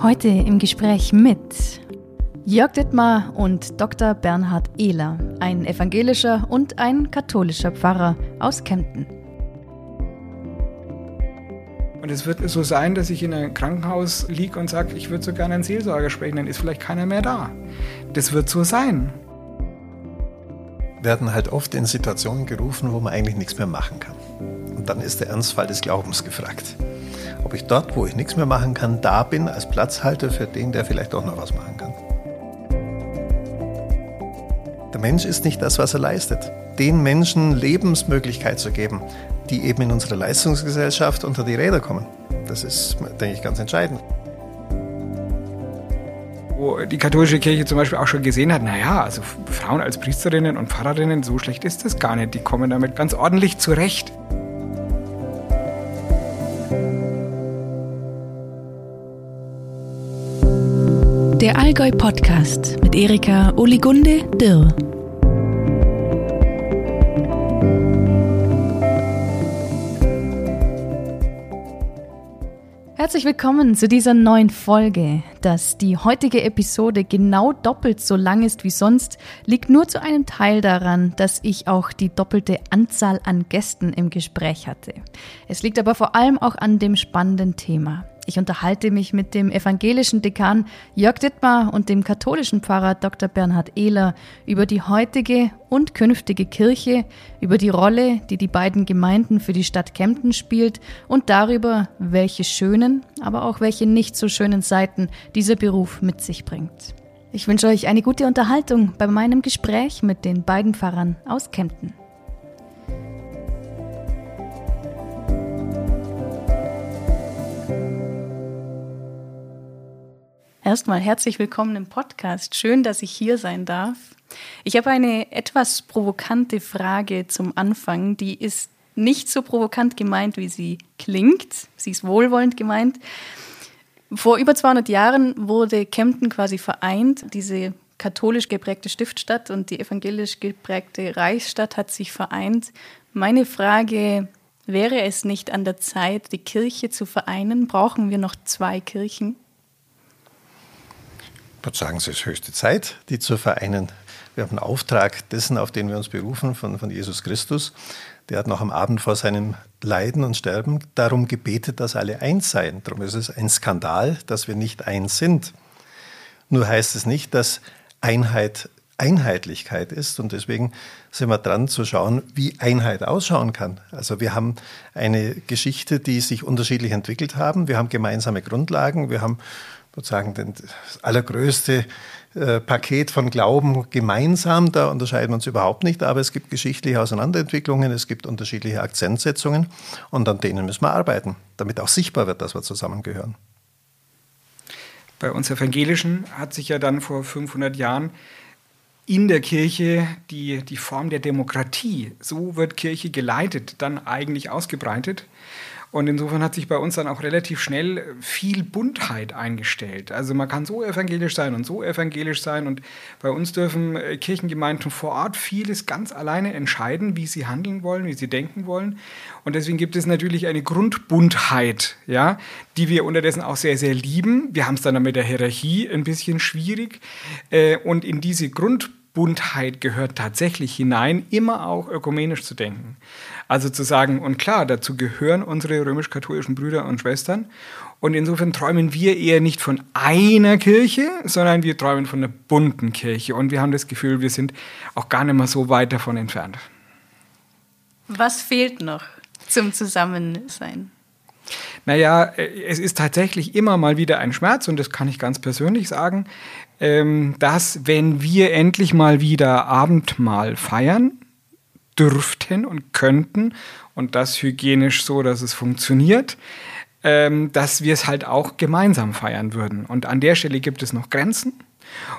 Heute im Gespräch mit Jörg Dittmar und Dr. Bernhard Ehler, ein evangelischer und ein katholischer Pfarrer aus Kempten. Und es wird so sein, dass ich in einem Krankenhaus liege und sage, ich würde so gerne einen Seelsorger sprechen, dann ist vielleicht keiner mehr da. Das wird so sein. Werden halt oft in Situationen gerufen, wo man eigentlich nichts mehr machen kann. Und dann ist der Ernstfall des Glaubens gefragt ob ich dort, wo ich nichts mehr machen kann, da bin als Platzhalter für den, der vielleicht auch noch was machen kann. Der Mensch ist nicht das, was er leistet. Den Menschen Lebensmöglichkeit zu geben, die eben in unserer Leistungsgesellschaft unter die Räder kommen. Das ist, denke ich, ganz entscheidend wo die katholische Kirche zum Beispiel auch schon gesehen hat, naja, also Frauen als Priesterinnen und Pfarrerinnen, so schlecht ist das gar nicht. Die kommen damit ganz ordentlich zurecht. Allgäu Podcast mit Erika Oligunde Dirr. Herzlich willkommen zu dieser neuen Folge. Dass die heutige Episode genau doppelt so lang ist wie sonst, liegt nur zu einem Teil daran, dass ich auch die doppelte Anzahl an Gästen im Gespräch hatte. Es liegt aber vor allem auch an dem spannenden Thema. Ich unterhalte mich mit dem evangelischen Dekan Jörg Dittmar und dem katholischen Pfarrer Dr. Bernhard Ehler über die heutige und künftige Kirche, über die Rolle, die die beiden Gemeinden für die Stadt Kempten spielt und darüber, welche schönen, aber auch welche nicht so schönen Seiten dieser Beruf mit sich bringt. Ich wünsche euch eine gute Unterhaltung bei meinem Gespräch mit den beiden Pfarrern aus Kempten. Erstmal herzlich willkommen im Podcast. Schön, dass ich hier sein darf. Ich habe eine etwas provokante Frage zum Anfang. Die ist nicht so provokant gemeint, wie sie klingt. Sie ist wohlwollend gemeint. Vor über 200 Jahren wurde Kempten quasi vereint. Diese katholisch geprägte Stiftstadt und die evangelisch geprägte Reichsstadt hat sich vereint. Meine Frage, wäre es nicht an der Zeit, die Kirche zu vereinen? Brauchen wir noch zwei Kirchen? Ich würde sagen, es ist höchste Zeit, die zu vereinen. Wir haben einen Auftrag dessen, auf den wir uns berufen, von, von Jesus Christus. Der hat noch am Abend vor seinem Leiden und Sterben darum gebetet, dass alle eins seien. Darum ist es ein Skandal, dass wir nicht eins sind. Nur heißt es nicht, dass Einheit Einheitlichkeit ist. Und deswegen sind wir dran zu schauen, wie Einheit ausschauen kann. Also wir haben eine Geschichte, die sich unterschiedlich entwickelt haben. Wir haben gemeinsame Grundlagen. Wir haben sozusagen das allergrößte äh, Paket von Glauben gemeinsam. Da unterscheiden wir uns überhaupt nicht, aber es gibt geschichtliche Auseinanderentwicklungen, es gibt unterschiedliche Akzentsetzungen und an denen müssen wir arbeiten, damit auch sichtbar wird, dass wir zusammengehören. Bei uns Evangelischen hat sich ja dann vor 500 Jahren in der Kirche die, die Form der Demokratie, so wird Kirche geleitet, dann eigentlich ausgebreitet. Und insofern hat sich bei uns dann auch relativ schnell viel Buntheit eingestellt. Also man kann so evangelisch sein und so evangelisch sein. Und bei uns dürfen äh, Kirchengemeinden vor Ort vieles ganz alleine entscheiden, wie sie handeln wollen, wie sie denken wollen. Und deswegen gibt es natürlich eine Grundbuntheit, ja, die wir unterdessen auch sehr, sehr lieben. Wir haben es dann mit der Hierarchie ein bisschen schwierig. Äh, und in diese Grundbuntheit gehört tatsächlich hinein, immer auch ökumenisch zu denken. Also zu sagen, und klar, dazu gehören unsere römisch-katholischen Brüder und Schwestern. Und insofern träumen wir eher nicht von einer Kirche, sondern wir träumen von einer bunten Kirche. Und wir haben das Gefühl, wir sind auch gar nicht mehr so weit davon entfernt. Was fehlt noch zum Zusammensein? Naja, es ist tatsächlich immer mal wieder ein Schmerz, und das kann ich ganz persönlich sagen, dass wenn wir endlich mal wieder Abendmahl feiern, dürften und könnten und das hygienisch so, dass es funktioniert, ähm, dass wir es halt auch gemeinsam feiern würden. Und an der Stelle gibt es noch Grenzen.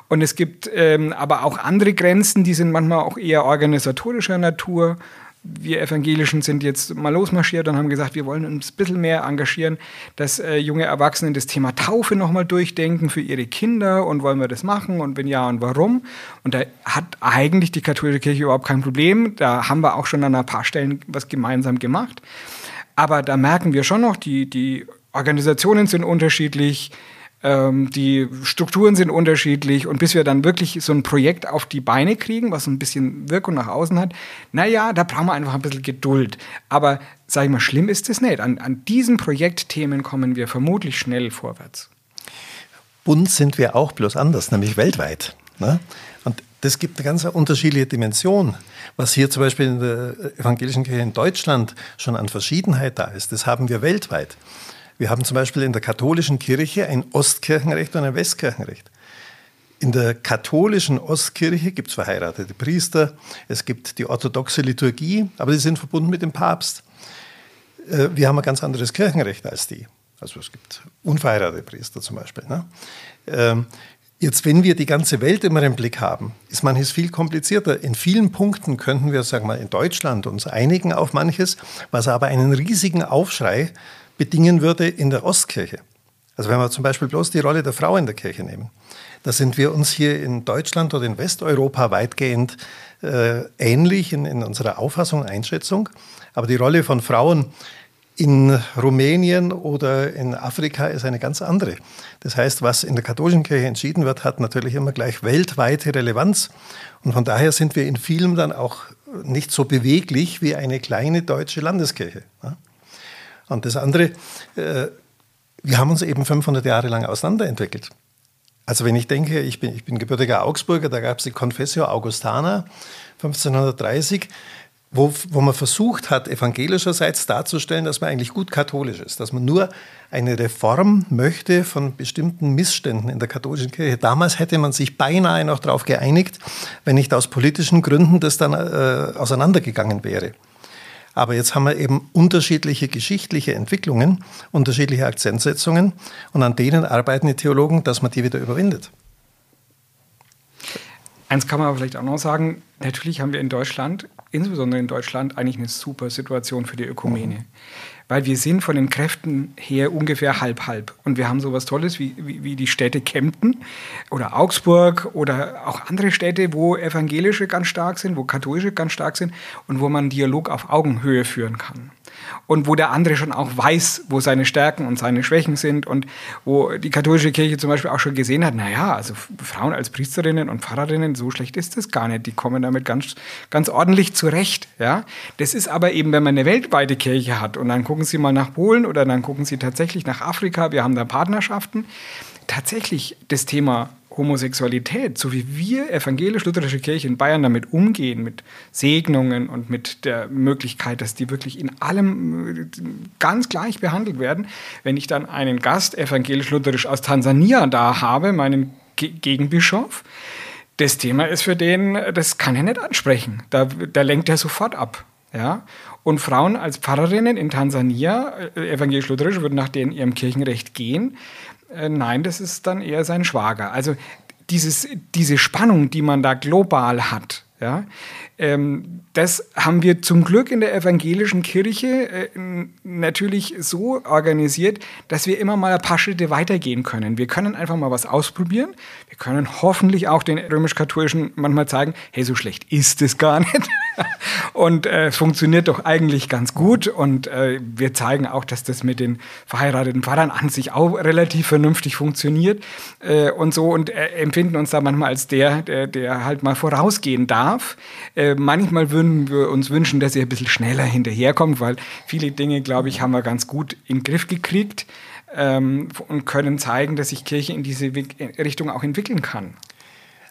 Und es gibt ähm, aber auch andere Grenzen, die sind manchmal auch eher organisatorischer Natur wir Evangelischen sind jetzt mal losmarschiert und haben gesagt, wir wollen uns ein bisschen mehr engagieren, dass äh, junge Erwachsene das Thema Taufe nochmal durchdenken für ihre Kinder und wollen wir das machen und wenn ja und warum. Und da hat eigentlich die katholische Kirche überhaupt kein Problem. Da haben wir auch schon an ein paar Stellen was gemeinsam gemacht. Aber da merken wir schon noch, die, die Organisationen sind unterschiedlich, ähm, die Strukturen sind unterschiedlich und bis wir dann wirklich so ein Projekt auf die Beine kriegen, was ein bisschen Wirkung nach außen hat, naja, da brauchen wir einfach ein bisschen Geduld. Aber sag ich mal, schlimm ist es nicht. An, an diesen Projektthemen kommen wir vermutlich schnell vorwärts. Bunt sind wir auch bloß anders, nämlich weltweit. Ne? Und das gibt eine ganz unterschiedliche Dimension. Was hier zum Beispiel in der evangelischen Kirche in Deutschland schon an Verschiedenheit da ist, das haben wir weltweit. Wir haben zum Beispiel in der katholischen Kirche ein Ostkirchenrecht und ein Westkirchenrecht. In der katholischen Ostkirche gibt es verheiratete Priester, es gibt die orthodoxe Liturgie, aber die sind verbunden mit dem Papst. Äh, wir haben ein ganz anderes Kirchenrecht als die. Also es gibt unverheiratete Priester zum Beispiel. Ne? Ähm, jetzt, wenn wir die ganze Welt immer im Blick haben, ist manches viel komplizierter. In vielen Punkten könnten wir, sagen wir mal, in Deutschland uns einigen auf manches, was aber einen riesigen Aufschrei bedingen würde in der Ostkirche. Also wenn wir zum Beispiel bloß die Rolle der Frau in der Kirche nehmen, da sind wir uns hier in Deutschland oder in Westeuropa weitgehend äh, ähnlich in, in unserer Auffassung, Einschätzung. Aber die Rolle von Frauen in Rumänien oder in Afrika ist eine ganz andere. Das heißt, was in der katholischen Kirche entschieden wird, hat natürlich immer gleich weltweite Relevanz. Und von daher sind wir in vielem dann auch nicht so beweglich wie eine kleine deutsche Landeskirche. Und das andere, äh, wir haben uns eben 500 Jahre lang auseinanderentwickelt. Also wenn ich denke, ich bin, ich bin gebürtiger Augsburger, da gab es die Confessio Augustana 1530, wo, wo man versucht hat, evangelischerseits darzustellen, dass man eigentlich gut katholisch ist, dass man nur eine Reform möchte von bestimmten Missständen in der katholischen Kirche. Damals hätte man sich beinahe noch darauf geeinigt, wenn nicht aus politischen Gründen das dann äh, auseinandergegangen wäre. Aber jetzt haben wir eben unterschiedliche geschichtliche Entwicklungen, unterschiedliche Akzentsetzungen und an denen arbeiten die Theologen, dass man die wieder überwindet. Eins kann man aber vielleicht auch noch sagen, natürlich haben wir in Deutschland, insbesondere in Deutschland, eigentlich eine super Situation für die Ökumene. Mhm weil wir sind von den Kräften her ungefähr halb-halb. Und wir haben sowas Tolles wie, wie, wie, die Städte Kempten oder Augsburg oder auch andere Städte, wo Evangelische ganz stark sind, wo Katholische ganz stark sind und wo man Dialog auf Augenhöhe führen kann und wo der andere schon auch weiß, wo seine Stärken und seine Schwächen sind und wo die katholische Kirche zum Beispiel auch schon gesehen hat, naja, also Frauen als Priesterinnen und Pfarrerinnen, so schlecht ist das gar nicht, die kommen damit ganz, ganz ordentlich zurecht. Ja? Das ist aber eben, wenn man eine weltweite Kirche hat und dann gucken Sie mal nach Polen oder dann gucken Sie tatsächlich nach Afrika, wir haben da Partnerschaften, tatsächlich das Thema Homosexualität, so wie wir evangelisch-lutherische Kirche in Bayern damit umgehen, mit Segnungen und mit der Möglichkeit, dass die wirklich in allem äh, ganz gleich behandelt werden, wenn ich dann einen Gast evangelisch-lutherisch aus Tansania da habe, meinen Ge Gegenbischof, das Thema ist für den, das kann er nicht ansprechen. Da, da lenkt er sofort ab. Ja? Und Frauen als Pfarrerinnen in Tansania, äh, evangelisch-lutherisch, würden nach ihrem Kirchenrecht gehen. Äh, nein, das ist dann eher sein Schwager. Also dieses, diese Spannung, die man da global hat, ja, ähm, das haben wir zum Glück in der evangelischen Kirche äh, natürlich so organisiert, dass wir immer mal ein paar Schritte weitergehen können. Wir können einfach mal was ausprobieren. Können hoffentlich auch den römisch-katholischen manchmal zeigen, hey, so schlecht ist es gar nicht. und äh, es äh, funktioniert doch eigentlich ganz gut. Und äh, wir zeigen auch, dass das mit den verheirateten Pfarrern an sich auch relativ vernünftig funktioniert äh, und so und äh, empfinden uns da manchmal als der, der, der halt mal vorausgehen darf. manchmal würden würden wir uns wünschen, dass ihr ein bisschen schneller hinterherkommt, weil viele Dinge, glaube ich, haben wir ganz gut in den Griff gekriegt ähm, und können zeigen, dass sich Kirche in diese Richtung auch entwickeln kann.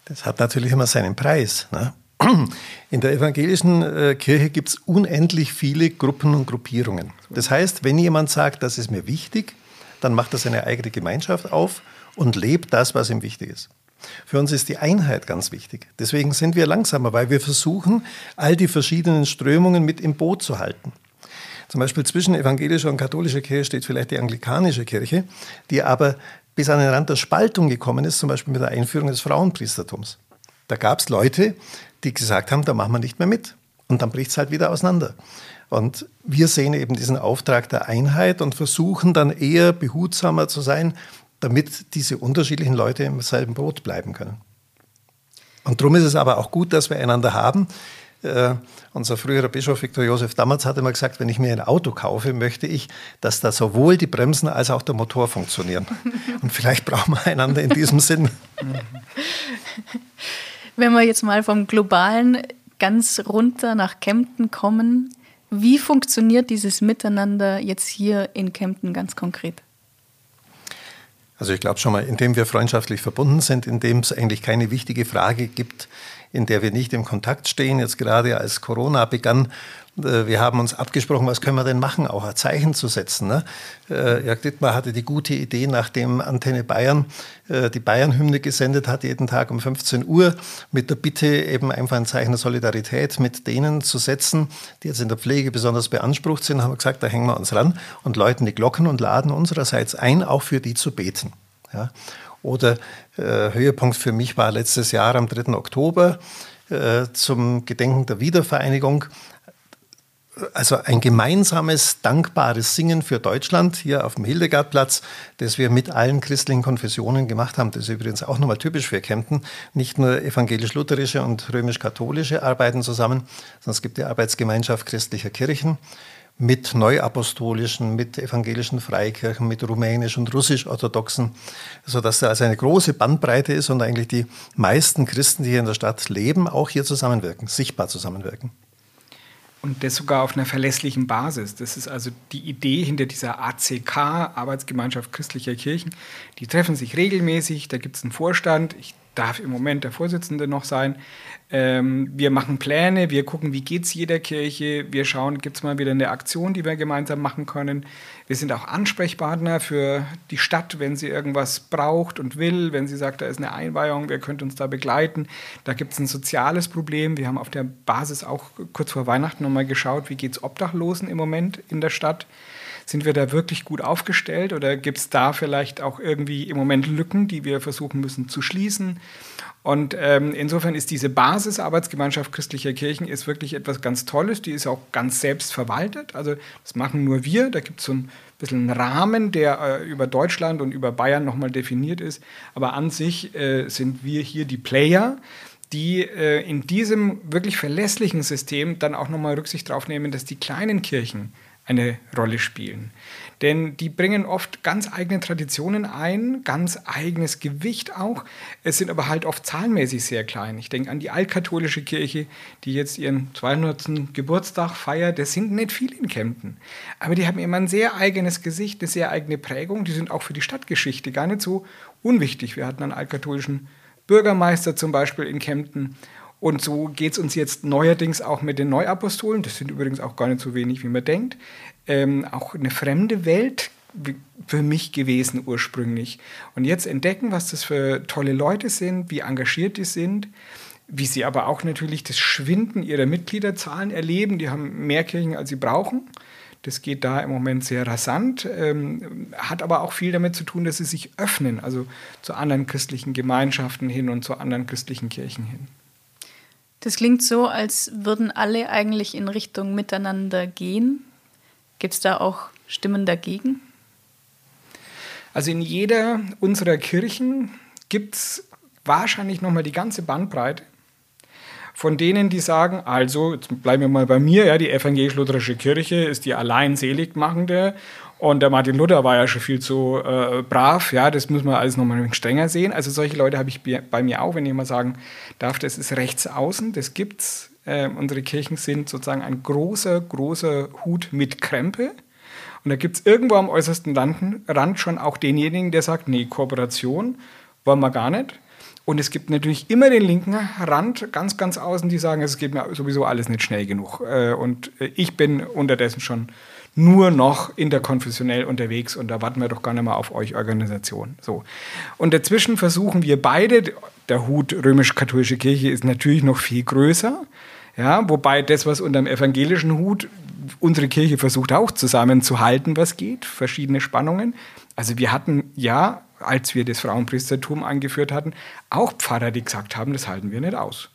Das hat natürlich immer seinen Preis. Ne? In der evangelischen äh, Kirche gibt es unendlich viele Gruppen und Gruppierungen. Das heißt, wenn jemand sagt, das ist mir wichtig, dann macht er seine eigene Gemeinschaft auf und lebt das, was ihm wichtig ist. Für uns ist die Einheit ganz wichtig. Deswegen sind wir langsamer, weil wir versuchen, all die verschiedenen Strömungen mit im Boot zu halten. Zum Beispiel zwischen evangelischer und katholischer Kirche steht vielleicht die anglikanische Kirche, die aber bis an den Rand der Spaltung gekommen ist, zum Beispiel mit der Einführung des Frauenpriestertums. Da gab es Leute, die gesagt haben, da machen wir nicht mehr mit. Und dann bricht es halt wieder auseinander. Und wir sehen eben diesen Auftrag der Einheit und versuchen dann eher behutsamer zu sein, damit diese unterschiedlichen Leute im selben Boot bleiben können. Und darum ist es aber auch gut, dass wir einander haben, Äh, unser früherer Bischof Viktor Josef damals hat immer gesagt, wenn ich mir ein Auto kaufe, möchte ich, dass da sowohl die Bremsen als auch der Motor funktionieren. Und vielleicht brauchen wir einander in diesem Sinn. Wenn wir jetzt mal vom globalen ganz runter nach Kempten kommen, wie funktioniert dieses Miteinander jetzt hier in Kempten ganz konkret? Also ich glaube schon mal, indem wir freundschaftlich verbunden sind, indem es eigentlich keine wichtige Frage gibt, in der wir nicht im Kontakt stehen. Jetzt gerade als Corona begann, äh, wir haben uns abgesprochen, was können wir denn machen, auch ein Zeichen zu setzen. Ne? Äh, Jörg Dittmar hatte die gute Idee, nachdem Antenne Bayern äh, die Bayern-Hymne gesendet hat, jeden Tag um 15 Uhr, mit der Bitte eben einfach ein Zeichen der Solidarität mit denen zu setzen, die jetzt in der Pflege besonders beansprucht sind, haben wir gesagt, da hängen wir uns ran und läuten die Glocken und laden unsererseits ein, auch für die zu beten. Ja? Oder äh, Höhepunkt für mich war letztes Jahr am 3. Oktober äh, zum Gedenken der Wiedervereinigung also ein gemeinsames, dankbares Singen für Deutschland hier auf dem Hildegardplatz, das wir mit allen christlichen Konfessionen gemacht haben. Das ist übrigens auch nochmal typisch für Kempten. Nicht nur evangelisch-lutherische und römisch-katholische arbeiten zusammen, sondern es gibt die Arbeitsgemeinschaft christlicher Kirchen mit neuapostolischen, mit evangelischen Freikirchen, mit rumänisch- und russisch-orthodoxen, sodass da also eine große Bandbreite ist und eigentlich die meisten Christen, die hier in der Stadt leben, auch hier zusammenwirken, sichtbar zusammenwirken. Und das sogar auf einer verlässlichen Basis. Das ist also die Idee hinter dieser ACK, Arbeitsgemeinschaft christlicher Kirchen. Die treffen sich regelmäßig, da gibt es einen Vorstand. Ich darf im Moment der Vorsitzende noch sein. Ähm, wir machen Pläne, wir gucken, wie geht es jeder Kirche. Wir schauen, gibt es mal wieder eine Aktion, die wir gemeinsam machen können. Wir sind auch Ansprechpartner für die Stadt, wenn sie irgendwas braucht und will, wenn sie sagt, da ist eine Einweihung, wer könnte uns da begleiten. Da gibt es ein soziales Problem. Wir haben auf der Basis auch kurz vor Weihnachten nochmal geschaut, wie geht es Obdachlosen im Moment in der Stadt. Sind wir da wirklich gut aufgestellt oder gibt es da vielleicht auch irgendwie im Moment Lücken, die wir versuchen müssen zu schließen? Und ähm, insofern ist diese Basisarbeitsgemeinschaft christlicher Kirchen ist wirklich etwas ganz Tolles. Die ist auch ganz selbst verwaltet. Also das machen nur wir. Da gibt es so ein bisschen einen Rahmen, der äh, über Deutschland und über Bayern nochmal definiert ist. Aber an sich äh, sind wir hier die Player die äh, in diesem wirklich verlässlichen System dann auch nochmal Rücksicht darauf nehmen, dass die kleinen Kirchen eine Rolle spielen. Denn die bringen oft ganz eigene Traditionen ein, ganz eigenes Gewicht auch. Es sind aber halt oft zahlenmäßig sehr klein. Ich denke an die altkatholische Kirche, die jetzt ihren 200. Geburtstag feiert. Das sind nicht viele in Kempten. Aber die haben immer ein sehr eigenes Gesicht, eine sehr eigene Prägung. Die sind auch für die Stadtgeschichte gar nicht so unwichtig. Wir hatten einen altkatholischen Bürgermeister zum Beispiel in Kempten. Und so geht es uns jetzt neuerdings auch mit den Neuapostolen. Das sind übrigens auch gar nicht so wenig, wie man denkt. Ähm, auch eine fremde Welt für mich gewesen ursprünglich. Und jetzt entdecken, was das für tolle Leute sind, wie engagiert die sind, wie sie aber auch natürlich das Schwinden ihrer Mitgliederzahlen erleben. Die haben mehr Kirchen, als sie brauchen. Das geht da im Moment sehr rasant, ähm, hat aber auch viel damit zu tun, dass sie sich öffnen, also zu anderen christlichen Gemeinschaften hin und zu anderen christlichen Kirchen hin. Das klingt so, als würden alle eigentlich in Richtung Miteinander gehen. Gibt es da auch Stimmen dagegen? Also in jeder unserer Kirchen gibt es wahrscheinlich nochmal die ganze Bandbreite von denen, die sagen, also, jetzt bleiben wir mal bei mir, ja, die evangelisch-lutherische Kirche ist die allein seligmachende und der Martin Luther war ja schon viel zu äh, brav, ja, das muss man alles nochmal strenger sehen. Also solche Leute habe ich bei mir auch, wenn ich mal sagen darf, das ist rechts außen, das gibt's. Äh, unsere Kirchen sind sozusagen ein großer, großer Hut mit Krempe. Und da gibt es irgendwo am äußersten Rand schon auch denjenigen, der sagt, nee, Kooperation wollen wir gar nicht. Und es gibt natürlich immer den linken Rand, ganz, ganz außen, die sagen, es geht mir sowieso alles nicht schnell genug. Äh, und äh, ich bin unterdessen schon nur noch interkonfessionell unterwegs und da warten wir doch gar nicht mal auf euch Organisation. So. Und dazwischen versuchen wir beide, der Hut römisch-katholische Kirche ist natürlich noch viel größer, ja, wobei das, was unter dem evangelischen Hut unsere Kirche versucht auch zusammenzuhalten, was geht, verschiedene Spannungen. Also wir hatten ja, als wir das Frauenpriestertum angeführt hatten, auch Pfarrer, die gesagt haben, das halten wir nicht aus.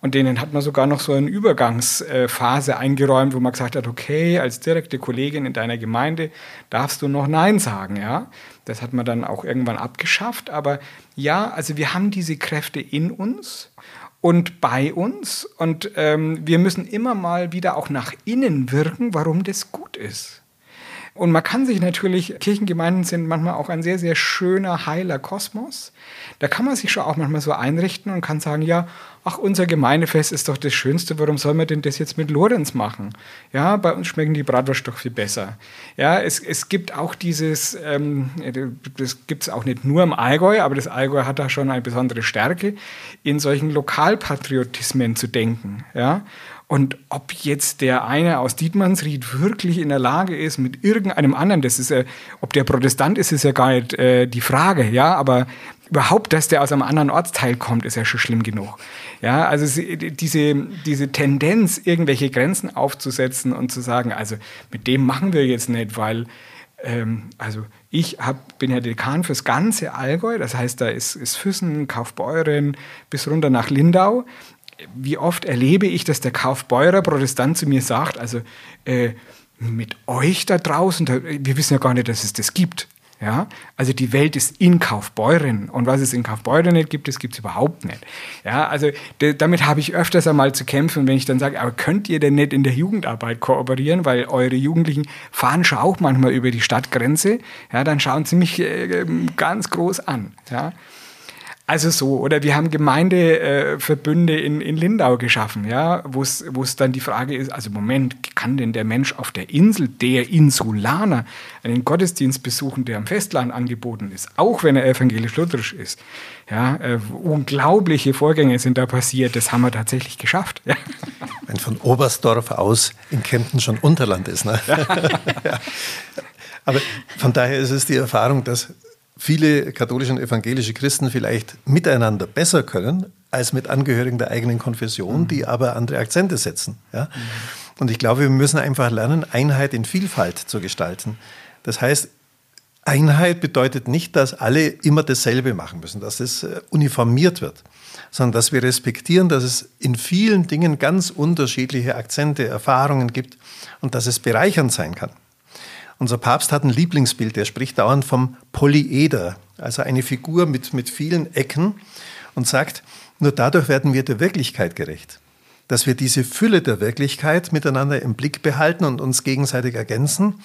Und denen hat man sogar noch so eine Übergangsphase eingeräumt, wo man gesagt hat, okay, als direkte Kollegin in deiner Gemeinde darfst du noch Nein sagen, ja. Das hat man dann auch irgendwann abgeschafft. Aber ja, also wir haben diese Kräfte in uns und bei uns und ähm, wir müssen immer mal wieder auch nach innen wirken, warum das gut ist. Und man kann sich natürlich, Kirchengemeinden sind manchmal auch ein sehr, sehr schöner, heiler Kosmos. Da kann man sich schon auch manchmal so einrichten und kann sagen, ja, ach, unser Gemeindefest ist doch das Schönste, warum soll man denn das jetzt mit Lorenz machen? Ja, bei uns schmecken die Bratwurst doch viel besser. Ja, es, es gibt auch dieses, ähm, das gibt es auch nicht nur im Allgäu, aber das Allgäu hat da schon eine besondere Stärke, in solchen Lokalpatriotismen zu denken. Ja, und ob jetzt der eine aus Dietmannsried wirklich in der Lage ist, mit irgendeinem anderen, das ist ja, ob der Protestant ist, ist ja gar nicht äh, die Frage, ja, aber überhaupt, dass der aus einem anderen Ortsteil kommt, ist ja schon schlimm genug. Ja, also diese, diese Tendenz, irgendwelche Grenzen aufzusetzen und zu sagen, also mit dem machen wir jetzt nicht, weil ähm, also ich hab, bin ja Dekan fürs ganze Allgäu, das heißt, da ist, ist Füssen, Kaufbeuren bis runter nach Lindau wie oft erlebe ich, dass der Kaufbeurer Protestant zu mir sagt, also äh, mit euch da draußen, da, wir wissen ja gar nicht, dass es das gibt. Ja, also die Welt ist in Kaufbeuren und was es in Kaufbeuren nicht gibt, das gibt es überhaupt nicht. Ja, also damit habe ich öfters einmal zu kämpfen, wenn ich dann sage, aber könnt ihr denn nicht in der Jugendarbeit kooperieren, weil eure Jugendlichen fahren schon auch manchmal über die Stadtgrenze, ja, dann schauen sie mich äh, ganz groß an. Ja. Also so, oder wir haben Gemeindeverbünde in, in Lindau geschaffen, ja, wo es dann die Frage ist, also Moment, kann denn der Mensch auf der Insel, der Insulaner, einen Gottesdienst besuchen, der am Festland angeboten ist, auch wenn er evangelisch-lutherisch ist? Ja, äh, unglaubliche Vorgänge sind da passiert, das haben wir tatsächlich geschafft. Ja. Wenn von Oberstdorf aus in Kempten schon Unterland ist. Ne? Ja. ja. Aber von daher ist es die Erfahrung, dass viele katholische und evangelische Christen vielleicht miteinander besser können als mit Angehörigen der eigenen Konfession, mhm. die aber andere Akzente setzen. Ja? Mhm. Und ich glaube, wir müssen einfach lernen, Einheit in Vielfalt zu gestalten. Das heißt, Einheit bedeutet nicht, dass alle immer dasselbe machen müssen, dass es äh, uniformiert wird, sondern dass wir respektieren, dass es in vielen Dingen ganz unterschiedliche Akzente, Erfahrungen gibt und dass es bereichernd sein kann. Unser Papst hat ein Lieblingsbild, der spricht dauernd vom Polyeder, also eine Figur mit, mit vielen Ecken und sagt, nur dadurch werden wir der Wirklichkeit gerecht. Dass wir diese Fülle der Wirklichkeit miteinander im Blick behalten und uns gegenseitig ergänzen,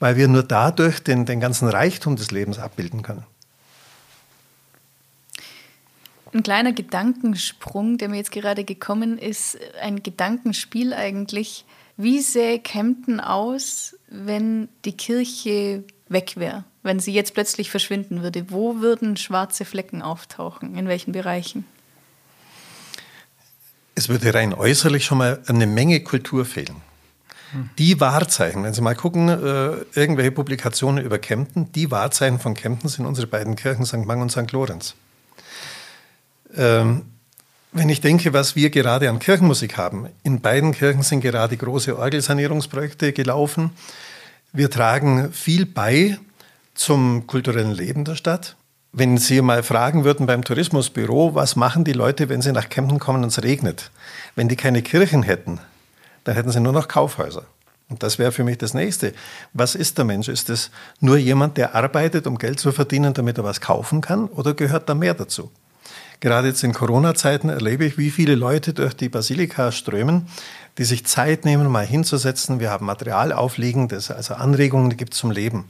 weil wir nur dadurch den, den ganzen Reichtum des Lebens abbilden können. Ein kleiner Gedankensprung, der mir jetzt gerade gekommen ist, ein Gedankenspiel eigentlich. Wie sähe Kempten aus, wenn die Kirche weg wäre? Wenn sie jetzt plötzlich verschwinden würde? Wo würden schwarze Flecken auftauchen? In welchen Bereichen? Es würde rein äußerlich schon mal eine Menge Kultur fehlen. Die Wahrzeichen, wenn Sie mal gucken, äh, irgendwelche Publikationen über Kempten, die Wahrzeichen von Kempten sind unsere beiden Kirchen St. Mang und St. Lorenz. Ähm, wenn ich denke, was wir gerade an Kirchenmusik haben, in beiden Kirchen sind gerade große Orgelsanierungsprojekte gelaufen. Wir tragen viel bei zum kulturellen Leben der Stadt. Wenn Sie mal fragen würden beim Tourismusbüro, was machen die Leute, wenn sie nach Kempten kommen und es regnet? Wenn die keine Kirchen hätten, dann hätten sie nur noch Kaufhäuser. Und das wäre für mich das Nächste. Was ist der Mensch? Ist es nur jemand, der arbeitet, um Geld zu verdienen, damit er was kaufen kann? Oder gehört da mehr dazu? Gerade jetzt in Corona-Zeiten erlebe ich, wie viele Leute durch die Basilika strömen, die sich Zeit nehmen, mal hinzusetzen. Wir haben Material aufliegen, das also Anregungen gibt zum Leben.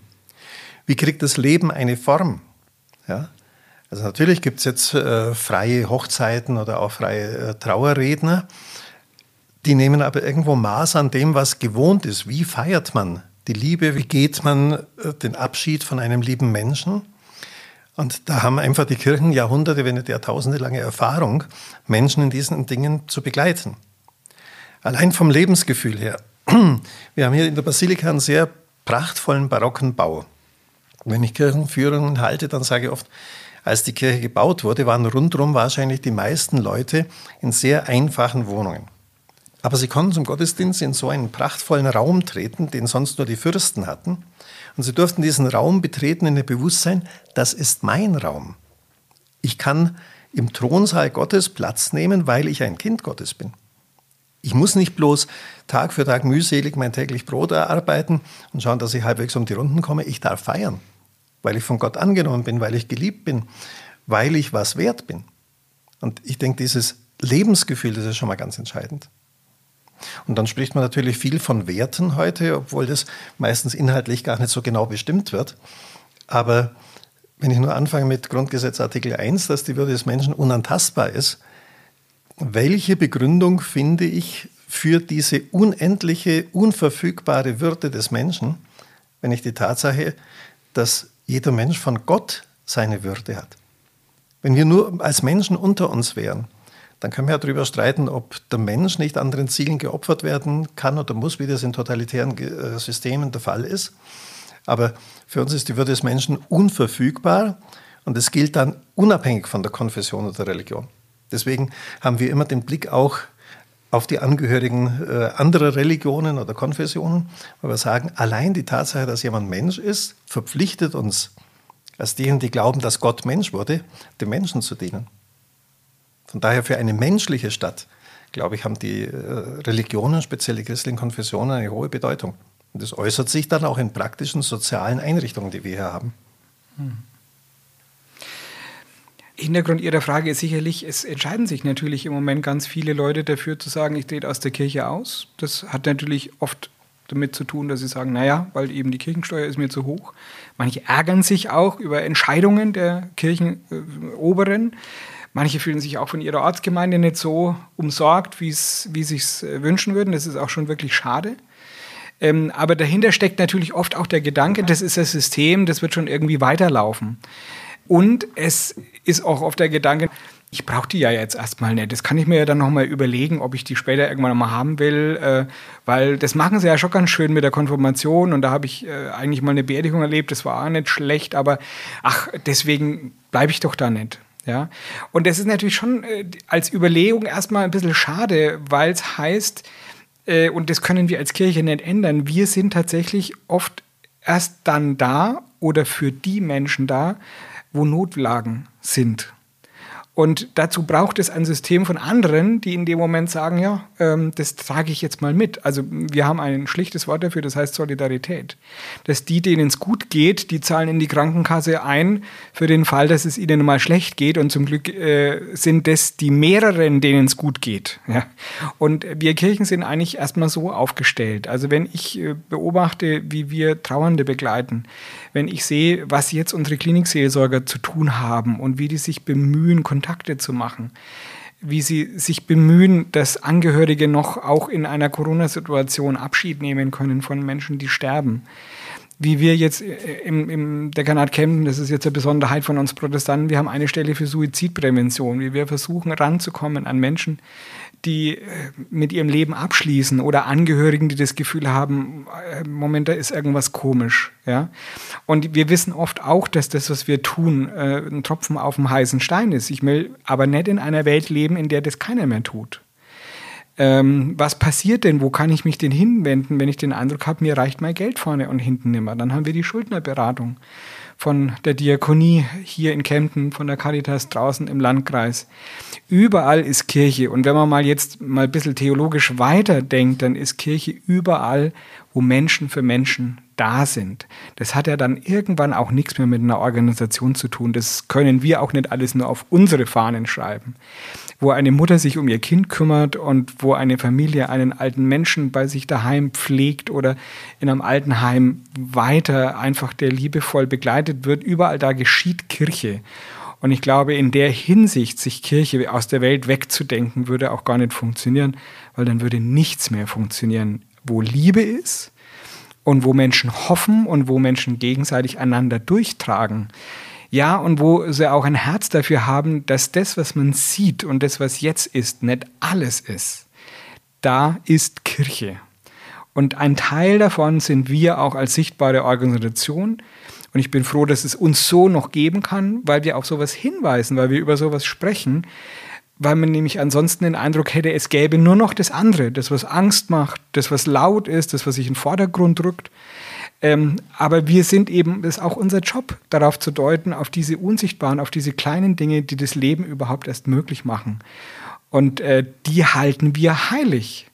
Wie kriegt das Leben eine Form? Ja? Also natürlich gibt es jetzt äh, freie Hochzeiten oder auch freie äh, Trauerredner. Die nehmen aber irgendwo Maß an dem, was gewohnt ist. Wie feiert man die Liebe? Wie geht man äh, den Abschied von einem lieben Menschen? Und da haben einfach die Kirchen Jahrhunderte, wenn nicht Jahrtausende lange Erfahrung, Menschen in diesen Dingen zu begleiten. Allein vom Lebensgefühl her. Wir haben hier in der Basilika einen sehr prachtvollen barocken Bau. Wenn ich Kirchenführungen halte, dann sage ich oft, als die Kirche gebaut wurde, waren rundherum wahrscheinlich die meisten Leute in sehr einfachen Wohnungen. Aber sie konnten zum Gottesdienst in so einen prachtvollen Raum treten, den sonst nur die Fürsten hatten. Und sie durften diesen Raum betreten in dem Bewusstsein, das ist mein Raum. Ich kann im Thronsaal Gottes Platz nehmen, weil ich ein Kind Gottes bin. Ich muss nicht bloß Tag für Tag mühselig mein täglich Brot erarbeiten und schauen, dass ich halbwegs um die Runden komme. Ich darf feiern, weil ich von Gott angenommen bin, weil ich geliebt bin, weil ich was wert bin. Und ich denke, dieses Lebensgefühl, das ist schon mal ganz entscheidend. Und dann spricht man natürlich viel von Werten heute, obwohl das meistens inhaltlich gar nicht so genau bestimmt wird. Aber wenn ich nur anfange mit Grundgesetz Artikel 1, dass die Würde des Menschen unantastbar ist, welche Begründung finde ich für diese unendliche, unverfügbare Würde des Menschen, wenn ich die Tatsache, dass jeder Mensch von Gott seine Würde hat? Wenn wir nur als Menschen unter uns wären, dann können wir ja darüber streiten, ob der Mensch nicht anderen Zielen geopfert werden kann oder muss, wie das in totalitären äh, Systemen der Fall ist. Aber für uns ist die Würde des Menschen unverfügbar und es gilt dann unabhängig von der Konfession oder der Religion. Deswegen haben wir immer den Blick auch auf die Angehörigen äh, anderer Religionen oder Konfessionen, weil wir sagen, allein die Tatsache, dass jemand Mensch ist, verpflichtet uns, als diejenigen, die glauben, dass Gott Mensch wurde, dem Menschen zu dienen. Von daher für eine menschliche Stadt, glaube ich, haben die äh, Religionen, speziell die christlichen Konfessionen, eine hohe Bedeutung. Und das äußert sich dann auch in praktischen sozialen Einrichtungen, die wir hier haben. Hm. Hintergrund Ihrer Frage ist sicherlich, es entscheiden sich natürlich im Moment ganz viele Leute dafür zu sagen, ich trete aus der Kirche aus. Das hat natürlich oft damit zu tun, dass sie sagen, naja, weil eben die Kirchensteuer ist mir zu hoch. Manche ärgern sich auch über Entscheidungen der Kirchenoberen. Manche fühlen sich auch von ihrer Ortsgemeinde nicht so umsorgt, wie sie sich äh, wünschen würden. Das ist auch schon wirklich schade. Ähm, aber dahinter steckt natürlich oft auch der Gedanke, das ist das System, das wird schon irgendwie weiterlaufen. Und es ist auch oft der Gedanke, ich brauche die ja jetzt erstmal nicht. Das kann ich mir ja dann nochmal überlegen, ob ich die später irgendwann nochmal haben will, äh, weil das machen sie ja schon ganz schön mit der Konfirmation und da habe ich äh, eigentlich mal eine Beerdigung erlebt, das war auch nicht schlecht, aber ach, deswegen bleibe ich doch da nicht. Ja? Und das ist natürlich schon äh, als Überlegung erstmal ein bisschen schade, weil es heißt, äh, und das können wir als Kirche nicht ändern, wir sind tatsächlich oft erst dann da oder für die Menschen da, wo Notlagen sind. Und dazu braucht es ein System von anderen, die in dem Moment sagen, ja, ähm, das trage ich jetzt mal mit. Also wir haben ein schlichtes Wort dafür, das heißt Solidarität. Dass die, denen es gut geht, die zahlen in die Krankenkasse ein für den Fall, dass es ihnen mal schlecht geht. Und zum Glück äh, sind das die mehreren, denen es gut geht. Ja? Und wir Kirchen sind eigentlich erstmal so aufgestellt. Also wenn ich äh, beobachte, wie wir Trauernde begleiten, wenn ich sehe, was jetzt unsere Klinikseelsorger zu tun haben und wie die sich bemühen, Kontakte zu machen, wie sie sich bemühen, dass Angehörige noch auch in einer Corona-Situation Abschied nehmen können von Menschen, die sterben. Wie wir jetzt äh, im, im Dekanat Kempten, das ist jetzt eine Besonderheit von uns Protestanten, wir haben eine Stelle für Suizidprävention, wie wir versuchen ranzukommen an Menschen, die äh, mit ihrem Leben abschließen oder Angehörigen, die das Gefühl haben, äh, Moment, da ist irgendwas komisch. Ja? Und wir wissen oft auch, dass das, was wir tun, äh, ein Tropfen auf dem heißen Stein ist. Ich will aber nicht in einer Welt leben, in der das keiner mehr tut. Ähm, was passiert denn? Wo kann ich mich denn hinwenden, wenn ich den Eindruck habe, mir reicht mein Geld vorne und hinten nimmer? Dann haben wir die Schuldnerberatung von der Diakonie hier in Kempten, von der Caritas draußen im Landkreis. Überall ist Kirche. Und wenn man mal jetzt mal ein bisschen theologisch weiterdenkt, dann ist Kirche überall, wo Menschen für Menschen da sind. Das hat ja dann irgendwann auch nichts mehr mit einer Organisation zu tun. Das können wir auch nicht alles nur auf unsere Fahnen schreiben wo eine Mutter sich um ihr Kind kümmert und wo eine Familie einen alten Menschen bei sich daheim pflegt oder in einem Altenheim weiter einfach der liebevoll begleitet wird. Überall da geschieht Kirche. Und ich glaube, in der Hinsicht, sich Kirche aus der Welt wegzudenken, würde auch gar nicht funktionieren, weil dann würde nichts mehr funktionieren, wo Liebe ist und wo Menschen hoffen und wo Menschen gegenseitig einander durchtragen. Ja, und wo sie auch ein Herz dafür haben, dass das, was man sieht und das, was jetzt ist, nicht alles ist. Da ist Kirche. Und ein Teil davon sind wir auch als sichtbare Organisation. Und ich bin froh, dass es uns so noch geben kann, weil wir auf sowas hinweisen, weil wir über sowas sprechen, weil man nämlich ansonsten den Eindruck hätte, es gäbe nur noch das andere, das, was Angst macht, das, was laut ist, das, was sich in den Vordergrund rückt. Ähm, aber wir sind eben, es ist auch unser Job, darauf zu deuten, auf diese unsichtbaren, auf diese kleinen Dinge, die das Leben überhaupt erst möglich machen. Und äh, die halten wir heilig.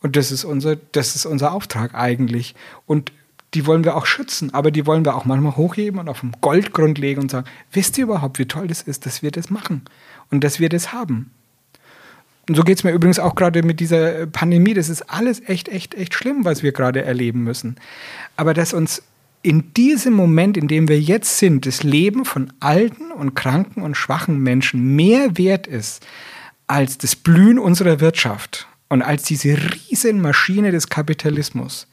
Und das ist unser, das ist unser Auftrag eigentlich. Und die wollen wir auch schützen, aber die wollen wir auch manchmal hochheben und auf den Goldgrund legen und sagen, wisst ihr überhaupt, wie toll das ist, dass wir das machen und dass wir das haben. Und so geht es mir übrigens auch gerade mit dieser Pandemie. Das ist alles echt, echt, echt schlimm, was wir gerade erleben müssen. Aber dass uns in diesem Moment, in dem wir jetzt sind, das Leben von alten und kranken und schwachen Menschen mehr wert ist als das Blühen unserer Wirtschaft und als diese Riesenmaschine des Kapitalismus,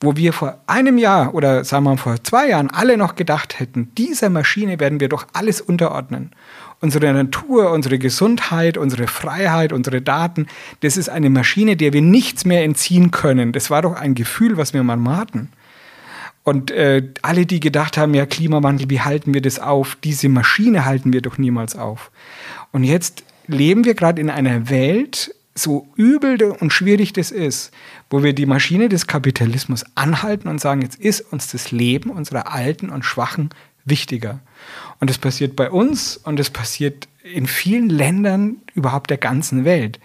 wo wir vor einem Jahr oder sagen wir mal vor zwei Jahren alle noch gedacht hätten, dieser Maschine werden wir doch alles unterordnen. Unsere Natur, unsere Gesundheit, unsere Freiheit, unsere Daten, das ist eine Maschine, der wir nichts mehr entziehen können. Das war doch ein Gefühl, was wir mal hatten. Und äh, alle, die gedacht haben, ja, Klimawandel, wie halten wir das auf? Diese Maschine halten wir doch niemals auf. Und jetzt leben wir gerade in einer Welt, so übel und schwierig das ist, wo wir die Maschine des Kapitalismus anhalten und sagen, jetzt ist uns das Leben unserer Alten und Schwachen wichtiger. Und das passiert bei uns und das passiert in vielen Ländern überhaupt der ganzen Welt.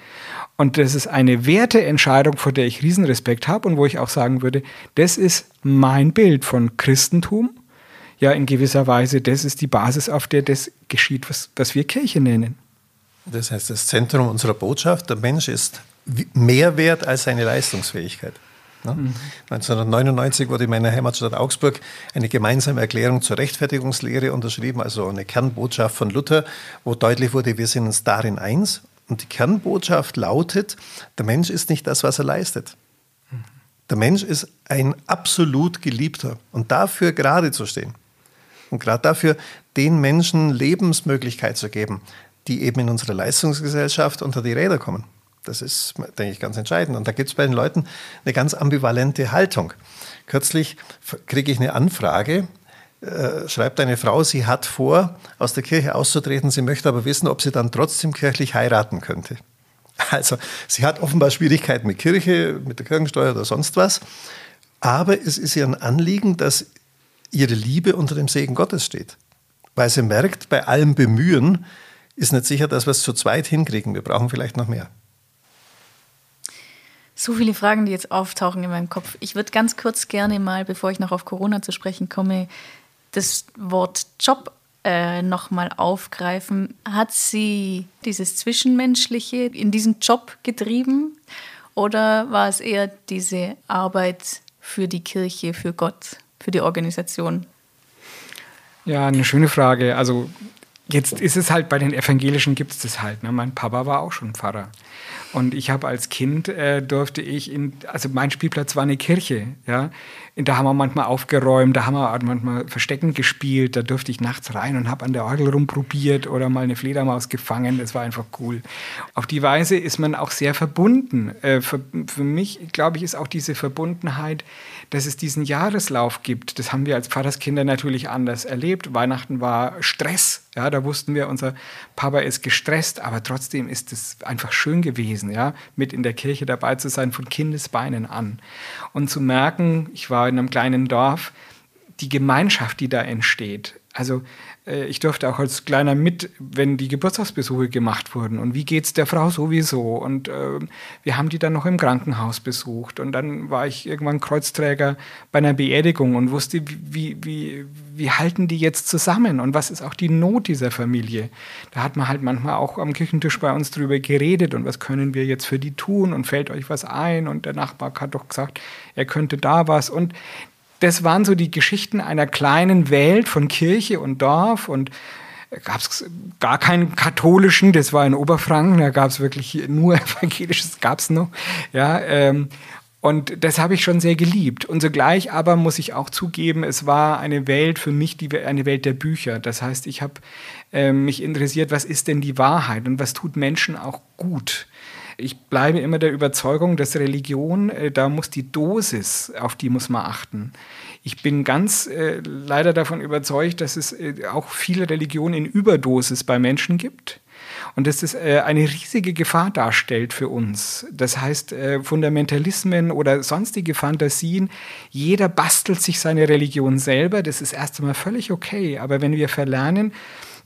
Und das ist eine Werteentscheidung, vor der ich Riesenrespekt habe und wo ich auch sagen würde, das ist mein Bild von Christentum. Ja, in gewisser Weise, das ist die Basis, auf der das geschieht, was, was wir Kirche nennen. Das heißt, das Zentrum unserer Botschaft, der Mensch ist mehr wert als seine Leistungsfähigkeit. Ne? Mhm. 1999 wurde in meiner Heimatstadt Augsburg eine gemeinsame Erklärung zur Rechtfertigungslehre unterschrieben, also eine Kernbotschaft von Luther, wo deutlich wurde, wir sind uns darin eins. Und die Kernbotschaft lautet, der Mensch ist nicht das, was er leistet. Der Mensch ist ein absolut Geliebter. Und dafür gerade zu stehen. Und gerade dafür den Menschen Lebensmöglichkeit zu geben, die eben in unserer Leistungsgesellschaft unter die Räder kommen. Das ist, denke ich, ganz entscheidend. Und da gibt es bei den Leuten eine ganz ambivalente Haltung. Kürzlich kriege ich eine Anfrage, äh, schreibt eine Frau, sie hat vor, aus der Kirche auszutreten, sie möchte aber wissen, ob sie dann trotzdem kirchlich heiraten könnte. Also sie hat offenbar Schwierigkeiten mit Kirche, mit der Kirchensteuer oder sonst was. Aber es ist ihr ein Anliegen, dass ihre Liebe unter dem Segen Gottes steht. Weil sie merkt, bei allem Bemühen, ist nicht sicher, dass wir es zu zweit hinkriegen. Wir brauchen vielleicht noch mehr. So viele Fragen, die jetzt auftauchen in meinem Kopf. Ich würde ganz kurz gerne mal, bevor ich noch auf Corona zu sprechen komme, das Wort Job äh, nochmal aufgreifen. Hat sie dieses Zwischenmenschliche in diesen Job getrieben oder war es eher diese Arbeit für die Kirche, für Gott, für die Organisation? Ja, eine schöne Frage. Also Jetzt ist es halt bei den Evangelischen gibt es das halt. Ne? Mein Papa war auch schon Pfarrer. Und ich habe als Kind äh, durfte ich in, also mein Spielplatz war eine Kirche, ja. Da haben wir manchmal aufgeräumt, da haben wir manchmal Verstecken gespielt, da durfte ich nachts rein und habe an der Orgel rumprobiert oder mal eine Fledermaus gefangen. Das war einfach cool. Auf die Weise ist man auch sehr verbunden. Äh, für, für mich, glaube ich, ist auch diese Verbundenheit dass es diesen Jahreslauf gibt. Das haben wir als Pfarrerskinder natürlich anders erlebt. Weihnachten war Stress. Ja, da wussten wir, unser Papa ist gestresst, aber trotzdem ist es einfach schön gewesen, ja, mit in der Kirche dabei zu sein, von Kindesbeinen an. Und zu merken, ich war in einem kleinen Dorf, die Gemeinschaft, die da entsteht. Also äh, ich durfte auch als Kleiner mit, wenn die Geburtstagsbesuche gemacht wurden. Und wie geht es der Frau sowieso? Und äh, wir haben die dann noch im Krankenhaus besucht. Und dann war ich irgendwann Kreuzträger bei einer Beerdigung und wusste, wie, wie, wie halten die jetzt zusammen? Und was ist auch die Not dieser Familie? Da hat man halt manchmal auch am Küchentisch bei uns drüber geredet und was können wir jetzt für die tun? Und fällt euch was ein? Und der Nachbar hat doch gesagt, er könnte da was. Und das waren so die Geschichten einer kleinen Welt von Kirche und Dorf und gab es gar keinen katholischen, das war in Oberfranken, da gab es wirklich nur evangelisches, gab es noch. Ja, ähm, und das habe ich schon sehr geliebt. Und zugleich aber muss ich auch zugeben, es war eine Welt für mich, die, eine Welt der Bücher. Das heißt, ich habe äh, mich interessiert, was ist denn die Wahrheit und was tut Menschen auch gut. Ich bleibe immer der Überzeugung, dass Religion, äh, da muss die Dosis, auf die muss man achten. Ich bin ganz äh, leider davon überzeugt, dass es äh, auch viele Religionen in Überdosis bei Menschen gibt. und dass das äh, eine riesige Gefahr darstellt für uns. Das heißt, äh, Fundamentalismen oder sonstige Fantasien, jeder bastelt sich seine Religion selber, das ist erst einmal völlig okay, aber wenn wir verlernen,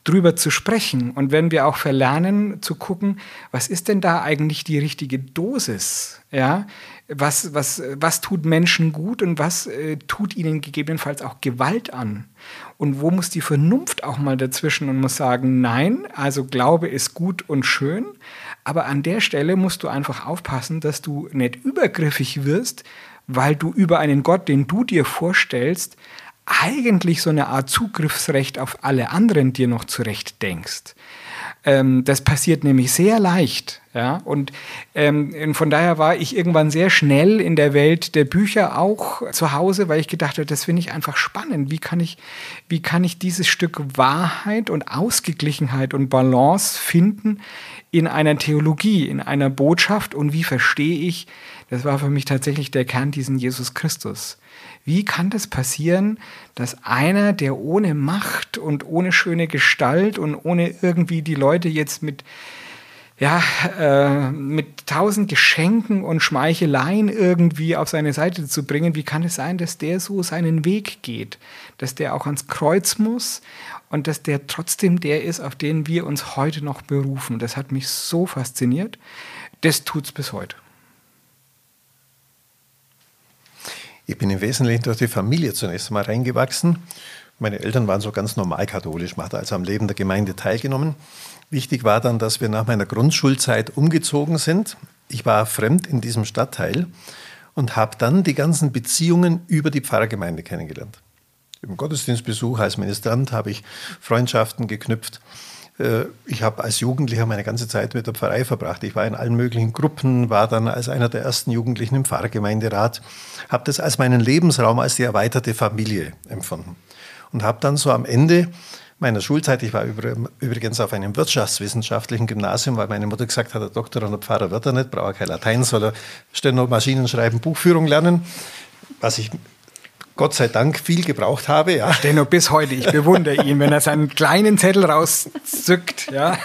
drüber zu sprechen und wenn wir auch verlernen zu gucken, was ist denn da eigentlich die richtige Dosis? Ja, was, was, was tut Menschen gut und was äh, tut ihnen gegebenenfalls auch Gewalt an? Und wo muss die Vernunft auch mal dazwischen und muss sagen, nein, also Glaube ist gut und schön, aber an der Stelle musst du einfach aufpassen, dass du nicht übergriffig wirst, weil du über einen Gott, den du dir vorstellst, eigentlich so eine Art Zugriffsrecht auf alle anderen dir noch zurecht denkst. Ähm, das passiert nämlich sehr leicht. Ja? Und ähm, von daher war ich irgendwann sehr schnell in der Welt der Bücher auch zu Hause, weil ich gedacht habe, das finde ich einfach spannend. Wie kann ich, wie kann ich dieses Stück Wahrheit und Ausgeglichenheit und Balance finden in einer Theologie, in einer Botschaft und wie verstehe ich, das war für mich tatsächlich der Kern diesen Jesus Christus. Wie kann das passieren, dass einer, der ohne Macht und ohne schöne Gestalt und ohne irgendwie die Leute jetzt mit ja, äh, mit tausend Geschenken und Schmeicheleien irgendwie auf seine Seite zu bringen, wie kann es sein, dass der so seinen Weg geht, dass der auch ans Kreuz muss und dass der trotzdem der ist, auf den wir uns heute noch berufen. Das hat mich so fasziniert. Das tut es bis heute. Ich bin im Wesentlichen durch die Familie zunächst einmal reingewachsen. Meine Eltern waren so ganz normal katholisch, man hat also am Leben der Gemeinde teilgenommen. Wichtig war dann, dass wir nach meiner Grundschulzeit umgezogen sind. Ich war fremd in diesem Stadtteil und habe dann die ganzen Beziehungen über die Pfarrergemeinde kennengelernt. Im Gottesdienstbesuch als Ministrant habe ich Freundschaften geknüpft ich habe als Jugendlicher meine ganze Zeit mit der Pfarrei verbracht. Ich war in allen möglichen Gruppen, war dann als einer der ersten Jugendlichen im Pfarrgemeinderat, habe das als meinen Lebensraum, als die erweiterte Familie empfunden. Und habe dann so am Ende meiner Schulzeit, ich war übrigens auf einem wirtschaftswissenschaftlichen Gymnasium, weil meine Mutter gesagt hat, der Doktor und der Pfarrer wird er nicht, braucht er kein Latein, soll er Steno, Maschinen schreiben, Buchführung lernen, was ich Gott sei Dank viel gebraucht habe. Ja. Steno bis heute. Ich bewundere ihn, wenn er seinen kleinen Zettel rauszückt. Ja,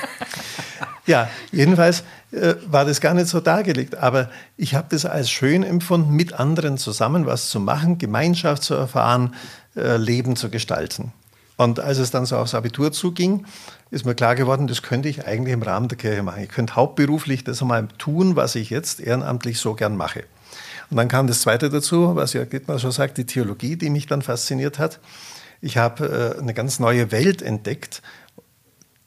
ja jedenfalls äh, war das gar nicht so dargelegt. Aber ich habe das als schön empfunden, mit anderen zusammen was zu machen, Gemeinschaft zu erfahren, äh, Leben zu gestalten. Und als es dann so aufs Abitur zuging, ist mir klar geworden, das könnte ich eigentlich im Rahmen der Kirche machen. Ich könnte hauptberuflich das einmal tun, was ich jetzt ehrenamtlich so gern mache. Und dann kam das Zweite dazu, was ja Gittmer schon sagt, die Theologie, die mich dann fasziniert hat. Ich habe äh, eine ganz neue Welt entdeckt,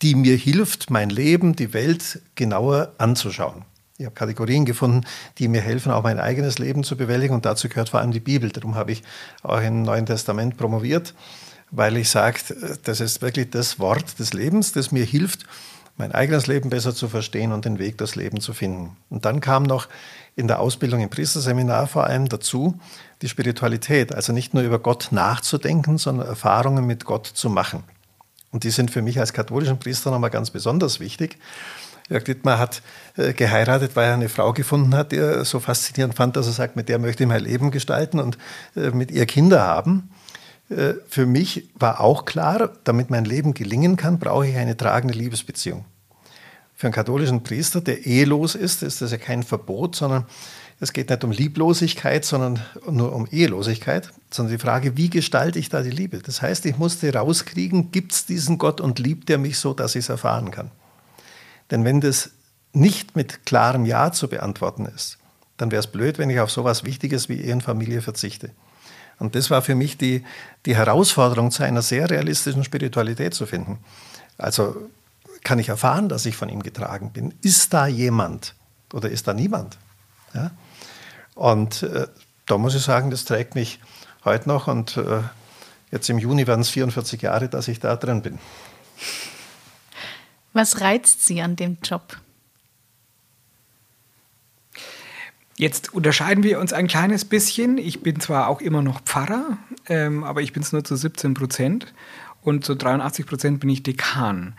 die mir hilft, mein Leben, die Welt genauer anzuschauen. Ich habe Kategorien gefunden, die mir helfen, auch mein eigenes Leben zu bewältigen. Und dazu gehört vor allem die Bibel. Darum habe ich auch im Neuen Testament promoviert, weil ich sage, das ist wirklich das Wort des Lebens, das mir hilft, mein eigenes Leben besser zu verstehen und den Weg durchs Leben zu finden. Und dann kam noch in der Ausbildung im Priesterseminar vor allem dazu, die Spiritualität, also nicht nur über Gott nachzudenken, sondern Erfahrungen mit Gott zu machen. Und die sind für mich als katholischen Priester nochmal ganz besonders wichtig. Jörg Dittmar hat äh, geheiratet, weil er eine Frau gefunden hat, die er so faszinierend fand, dass er sagt, mit der möchte ich mein Leben gestalten und äh, mit ihr Kinder haben. Äh, für mich war auch klar, damit mein Leben gelingen kann, brauche ich eine tragende Liebesbeziehung. Für einen katholischen Priester, der ehelos ist, ist das ja kein Verbot, sondern es geht nicht um Lieblosigkeit, sondern nur um Ehelosigkeit, sondern die Frage, wie gestalte ich da die Liebe? Das heißt, ich musste rauskriegen, gibt es diesen Gott und liebt er mich so, dass ich es erfahren kann? Denn wenn das nicht mit klarem Ja zu beantworten ist, dann wäre es blöd, wenn ich auf sowas Wichtiges wie Ehe und Familie verzichte. Und das war für mich die, die Herausforderung, zu einer sehr realistischen Spiritualität zu finden. Also kann ich erfahren, dass ich von ihm getragen bin? Ist da jemand oder ist da niemand? Ja? Und äh, da muss ich sagen, das trägt mich heute noch und äh, jetzt im Juni werden es 44 Jahre, dass ich da drin bin. Was reizt Sie an dem Job? Jetzt unterscheiden wir uns ein kleines bisschen. Ich bin zwar auch immer noch Pfarrer, ähm, aber ich bin es nur zu 17 Prozent und zu 83 Prozent bin ich Dekan.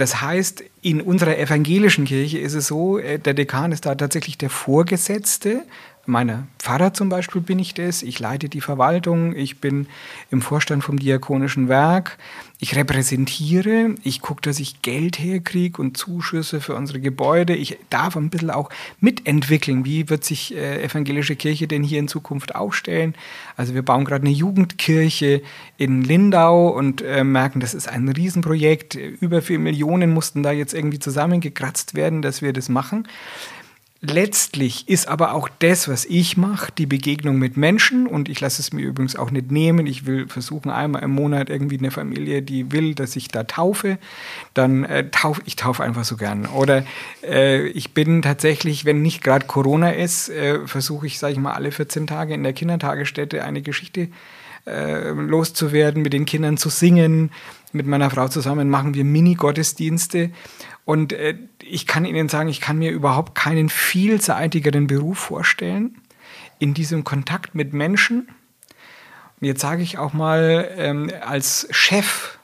Das heißt, in unserer evangelischen Kirche ist es so, äh, der Dekan ist da tatsächlich der Vorgesetzte meiner Pfarrer zum Beispiel bin ich das. Ich leite die Verwaltung. Ich bin im Vorstand vom Diakonischen Werk. Ich repräsentiere. Ich gucke, dass ich Geld herkriege und Zuschüsse für unsere Gebäude. Ich darf ein bisschen auch mitentwickeln. Wie wird sich äh, evangelische Kirche denn hier in Zukunft aufstellen? Also wir bauen gerade eine Jugendkirche in Lindau und äh, merken, das ist ein Riesenprojekt. Über vier Millionen mussten da jetzt irgendwie zusammengekratzt werden, dass wir das machen. Letztlich ist aber auch das, was ich mache, die Begegnung mit Menschen und ich lasse es mir übrigens auch nicht nehmen. Ich will versuchen, einmal im Monat irgendwie eine Familie, die will, dass ich da taufe, dann äh, taufe ich taufe einfach so gern. Oder äh, ich bin tatsächlich, wenn nicht gerade Corona ist, äh, versuche ich, sage ich mal, alle 14 Tage in der Kindertagesstätte eine Geschichte äh, loszuwerden, mit den Kindern zu singen. Mit meiner Frau zusammen machen wir Mini-Gottesdienste und äh, ich kann Ihnen sagen, ich kann mir überhaupt keinen vielseitigeren Beruf vorstellen in diesem Kontakt mit Menschen. Und jetzt sage ich auch mal, ähm, als Chef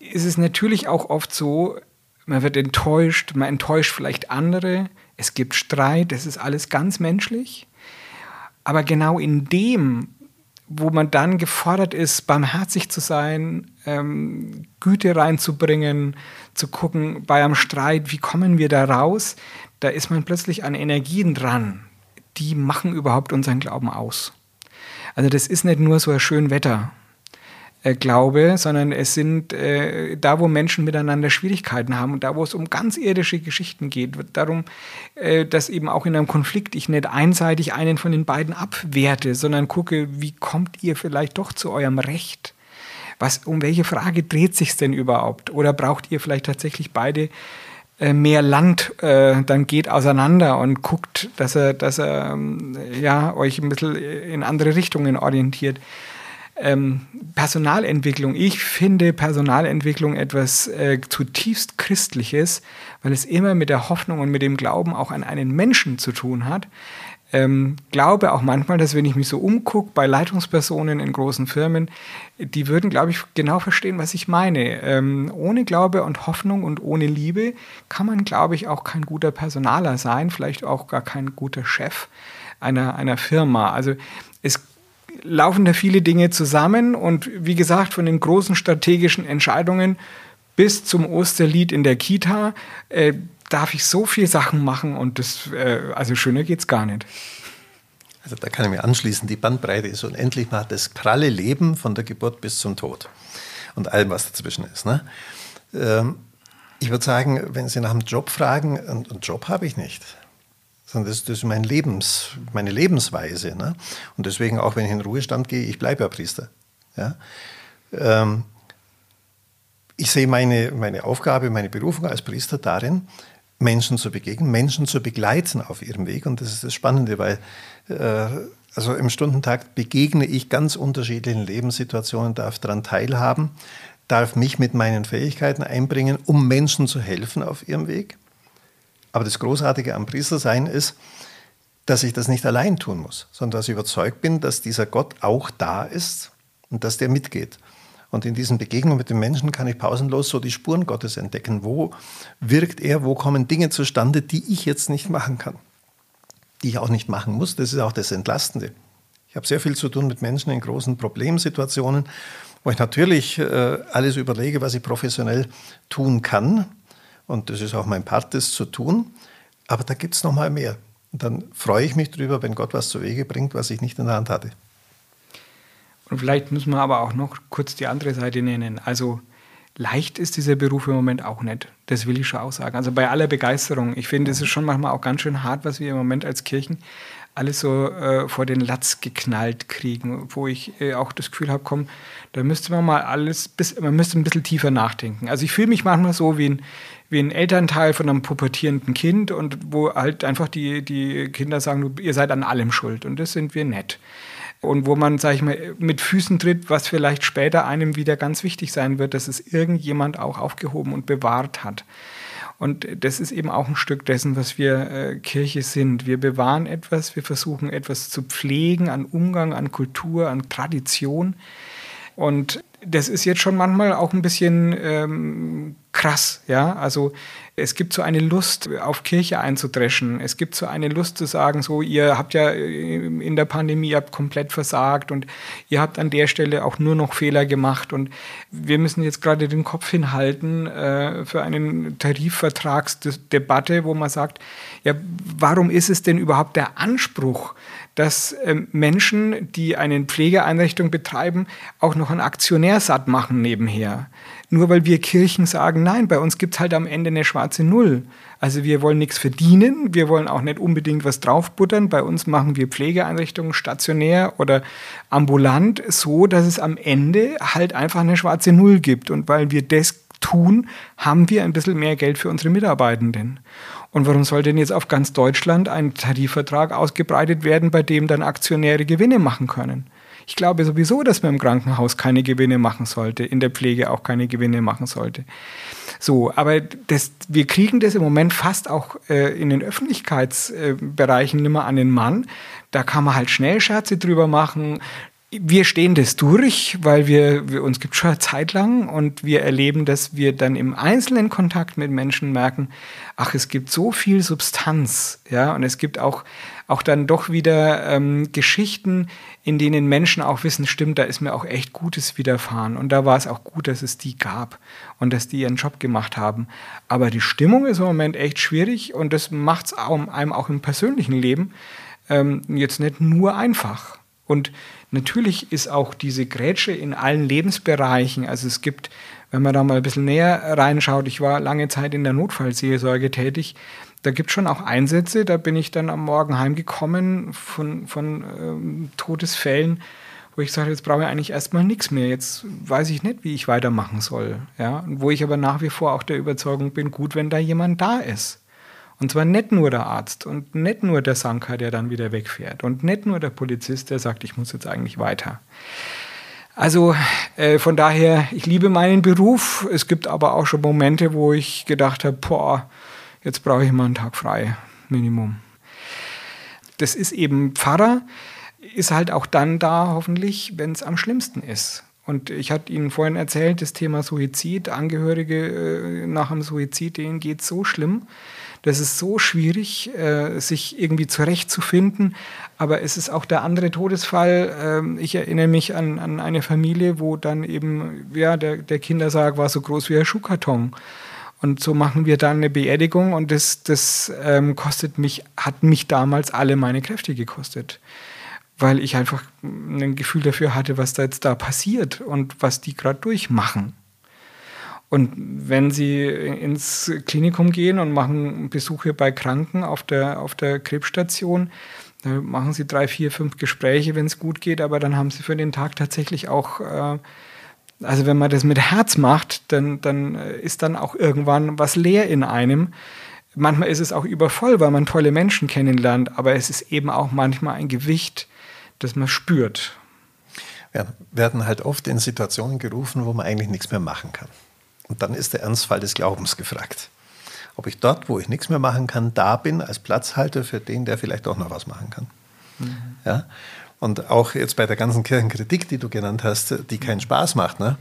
ist es natürlich auch oft so, man wird enttäuscht, man enttäuscht vielleicht andere, es gibt Streit, das ist alles ganz menschlich. Aber genau in dem, wo man dann gefordert ist, barmherzig zu sein, ähm, Güte reinzubringen, zu gucken bei einem Streit, wie kommen wir da raus, da ist man plötzlich an Energien dran, die machen überhaupt unseren Glauben aus. Also das ist nicht nur so ein schön Wetter. Äh, Glaube, sondern es sind äh, da, wo Menschen miteinander Schwierigkeiten haben und da, wo es um ganz irdische Geschichten geht, darum, äh, dass eben auch in einem Konflikt ich nicht einseitig einen von den beiden abwerte, sondern gucke, wie kommt ihr vielleicht doch zu eurem Recht? Was, um welche Frage dreht sich denn überhaupt? Oder braucht ihr vielleicht tatsächlich beide äh, mehr Land? Äh, dann geht auseinander und guckt, dass er, dass er ähm, ja, euch ein bisschen in andere Richtungen orientiert. Ähm, Personalentwicklung. Ich finde Personalentwicklung etwas äh, zutiefst Christliches, weil es immer mit der Hoffnung und mit dem Glauben auch an einen Menschen zu tun hat ähm, glaube auch manchmal, dass wenn ich mich so umgucke bei Leitungspersonen in großen Firmen, die würden, glaube ich, genau verstehen, was ich meine. Ähm, ohne Glaube und Hoffnung und ohne Liebe kann man, glaube ich, auch kein guter Personaler sein, vielleicht auch gar kein guter Chef einer, einer Firma. Also es laufen da viele Dinge zusammen und wie gesagt, von den großen strategischen Entscheidungen bis zum Osterlied in der Kita, äh, darf ich so viele Sachen machen und das, äh, also schöner geht es gar nicht. Also da kann ich mir anschließen, die Bandbreite ist unendlich. Man hat das pralle Leben von der Geburt bis zum Tod und allem, was dazwischen ist. Ne? Ähm, ich würde sagen, wenn Sie nach einem Job fragen, einen Job habe ich nicht. Sondern das, das ist mein Lebens, meine Lebensweise. Ne? Und deswegen, auch wenn ich in den Ruhestand gehe, ich bleibe ja Priester. Ja? Ähm, ich sehe meine, meine Aufgabe, meine Berufung als Priester darin, Menschen zu begegnen, Menschen zu begleiten auf ihrem Weg. Und das ist das Spannende, weil äh, also im Stundentakt begegne ich ganz unterschiedlichen Lebenssituationen, darf daran teilhaben, darf mich mit meinen Fähigkeiten einbringen, um Menschen zu helfen auf ihrem Weg. Aber das Großartige am Priestersein ist, dass ich das nicht allein tun muss, sondern dass ich überzeugt bin, dass dieser Gott auch da ist und dass der mitgeht. Und in diesen Begegnungen mit den Menschen kann ich pausenlos so die Spuren Gottes entdecken. Wo wirkt er? Wo kommen Dinge zustande, die ich jetzt nicht machen kann? Die ich auch nicht machen muss. Das ist auch das Entlastende. Ich habe sehr viel zu tun mit Menschen in großen Problemsituationen, wo ich natürlich äh, alles überlege, was ich professionell tun kann. Und das ist auch mein Part, das zu tun. Aber da gibt es noch mal mehr. Und dann freue ich mich drüber, wenn Gott was zu Wege bringt, was ich nicht in der Hand hatte. Und vielleicht müssen wir aber auch noch kurz die andere Seite nennen. Also leicht ist dieser Beruf im Moment auch nicht. Das will ich schon auch sagen. Also bei aller Begeisterung. Ich finde, es ist schon manchmal auch ganz schön hart, was wir im Moment als Kirchen alles so äh, vor den Latz geknallt kriegen, wo ich äh, auch das Gefühl habe, komm, da müsste man mal alles, bis, man müsste ein bisschen tiefer nachdenken. Also ich fühle mich manchmal so wie ein, wie ein Elternteil von einem pubertierenden Kind und wo halt einfach die, die Kinder sagen, ihr seid an allem schuld und das sind wir nett und wo man, sage ich mal, mit Füßen tritt, was vielleicht später einem wieder ganz wichtig sein wird, dass es irgendjemand auch aufgehoben und bewahrt hat. Und das ist eben auch ein Stück dessen, was wir äh, Kirche sind. Wir bewahren etwas, wir versuchen etwas zu pflegen an Umgang, an Kultur, an Tradition. Und das ist jetzt schon manchmal auch ein bisschen ähm, krass, ja. Also es gibt so eine Lust, auf Kirche einzudreschen. Es gibt so eine Lust zu sagen, so, ihr habt ja in der Pandemie habt komplett versagt und ihr habt an der Stelle auch nur noch Fehler gemacht und wir müssen jetzt gerade den Kopf hinhalten äh, für eine Tarifvertragsdebatte, wo man sagt, ja, warum ist es denn überhaupt der Anspruch, dass ähm, Menschen, die eine Pflegeeinrichtung betreiben, auch noch einen Aktionär satt machen nebenher. Nur weil wir Kirchen sagen, nein, bei uns gibt es halt am Ende eine schwarze Null. Also wir wollen nichts verdienen, wir wollen auch nicht unbedingt was draufbuttern. Bei uns machen wir Pflegeeinrichtungen stationär oder ambulant so, dass es am Ende halt einfach eine schwarze Null gibt. Und weil wir das tun, haben wir ein bisschen mehr Geld für unsere Mitarbeitenden. Und warum soll denn jetzt auf ganz Deutschland ein Tarifvertrag ausgebreitet werden, bei dem dann Aktionäre Gewinne machen können? Ich glaube sowieso, dass man im Krankenhaus keine Gewinne machen sollte, in der Pflege auch keine Gewinne machen sollte. So, aber das, wir kriegen das im Moment fast auch äh, in den Öffentlichkeitsbereichen äh, nicht mehr an den Mann. Da kann man halt schnell Scherze drüber machen wir stehen das durch, weil wir, wir, uns gibt schon eine Zeit lang und wir erleben, dass wir dann im einzelnen Kontakt mit Menschen merken, ach, es gibt so viel Substanz, ja, und es gibt auch, auch dann doch wieder ähm, Geschichten, in denen Menschen auch wissen, stimmt, da ist mir auch echt Gutes widerfahren und da war es auch gut, dass es die gab und dass die ihren Job gemacht haben. Aber die Stimmung ist im Moment echt schwierig und das macht es einem auch im persönlichen Leben ähm, jetzt nicht nur einfach. Und natürlich ist auch diese Grätsche in allen Lebensbereichen, also es gibt, wenn man da mal ein bisschen näher reinschaut, ich war lange Zeit in der Notfallseelsorge tätig, da gibt es schon auch Einsätze, da bin ich dann am Morgen heimgekommen von, von ähm, Todesfällen, wo ich sage, jetzt brauche ich eigentlich erstmal nichts mehr. Jetzt weiß ich nicht, wie ich weitermachen soll. Ja? Wo ich aber nach wie vor auch der Überzeugung bin, gut, wenn da jemand da ist. Und zwar nicht nur der Arzt und nicht nur der Sanker, der dann wieder wegfährt und nicht nur der Polizist, der sagt, ich muss jetzt eigentlich weiter. Also äh, von daher, ich liebe meinen Beruf. Es gibt aber auch schon Momente, wo ich gedacht habe, boah, jetzt brauche ich mal einen Tag frei, Minimum. Das ist eben Pfarrer, ist halt auch dann da hoffentlich, wenn es am schlimmsten ist. Und ich hatte Ihnen vorhin erzählt, das Thema Suizid, Angehörige äh, nach dem Suizid, denen geht es so schlimm. Das ist so schwierig, äh, sich irgendwie zurechtzufinden. Aber es ist auch der andere Todesfall. Äh, ich erinnere mich an, an eine Familie, wo dann eben ja, der, der Kindersarg war so groß wie ein Schuhkarton. Und so machen wir dann eine Beerdigung und das, das ähm, kostet mich, hat mich damals alle meine Kräfte gekostet. Weil ich einfach ein Gefühl dafür hatte, was da jetzt da passiert und was die gerade durchmachen. Und wenn Sie ins Klinikum gehen und machen Besuche bei Kranken auf der, auf der Krebsstation, dann machen Sie drei, vier, fünf Gespräche, wenn es gut geht, aber dann haben Sie für den Tag tatsächlich auch, äh, also wenn man das mit Herz macht, dann, dann ist dann auch irgendwann was leer in einem. Manchmal ist es auch übervoll, weil man tolle Menschen kennenlernt, aber es ist eben auch manchmal ein Gewicht, das man spürt. Wir werden halt oft in Situationen gerufen, wo man eigentlich nichts mehr machen kann. Und dann ist der Ernstfall des Glaubens gefragt. Ob ich dort, wo ich nichts mehr machen kann, da bin als Platzhalter für den, der vielleicht auch noch was machen kann. Mhm. Ja? Und auch jetzt bei der ganzen Kirchenkritik, die du genannt hast, die keinen Spaß macht, ne,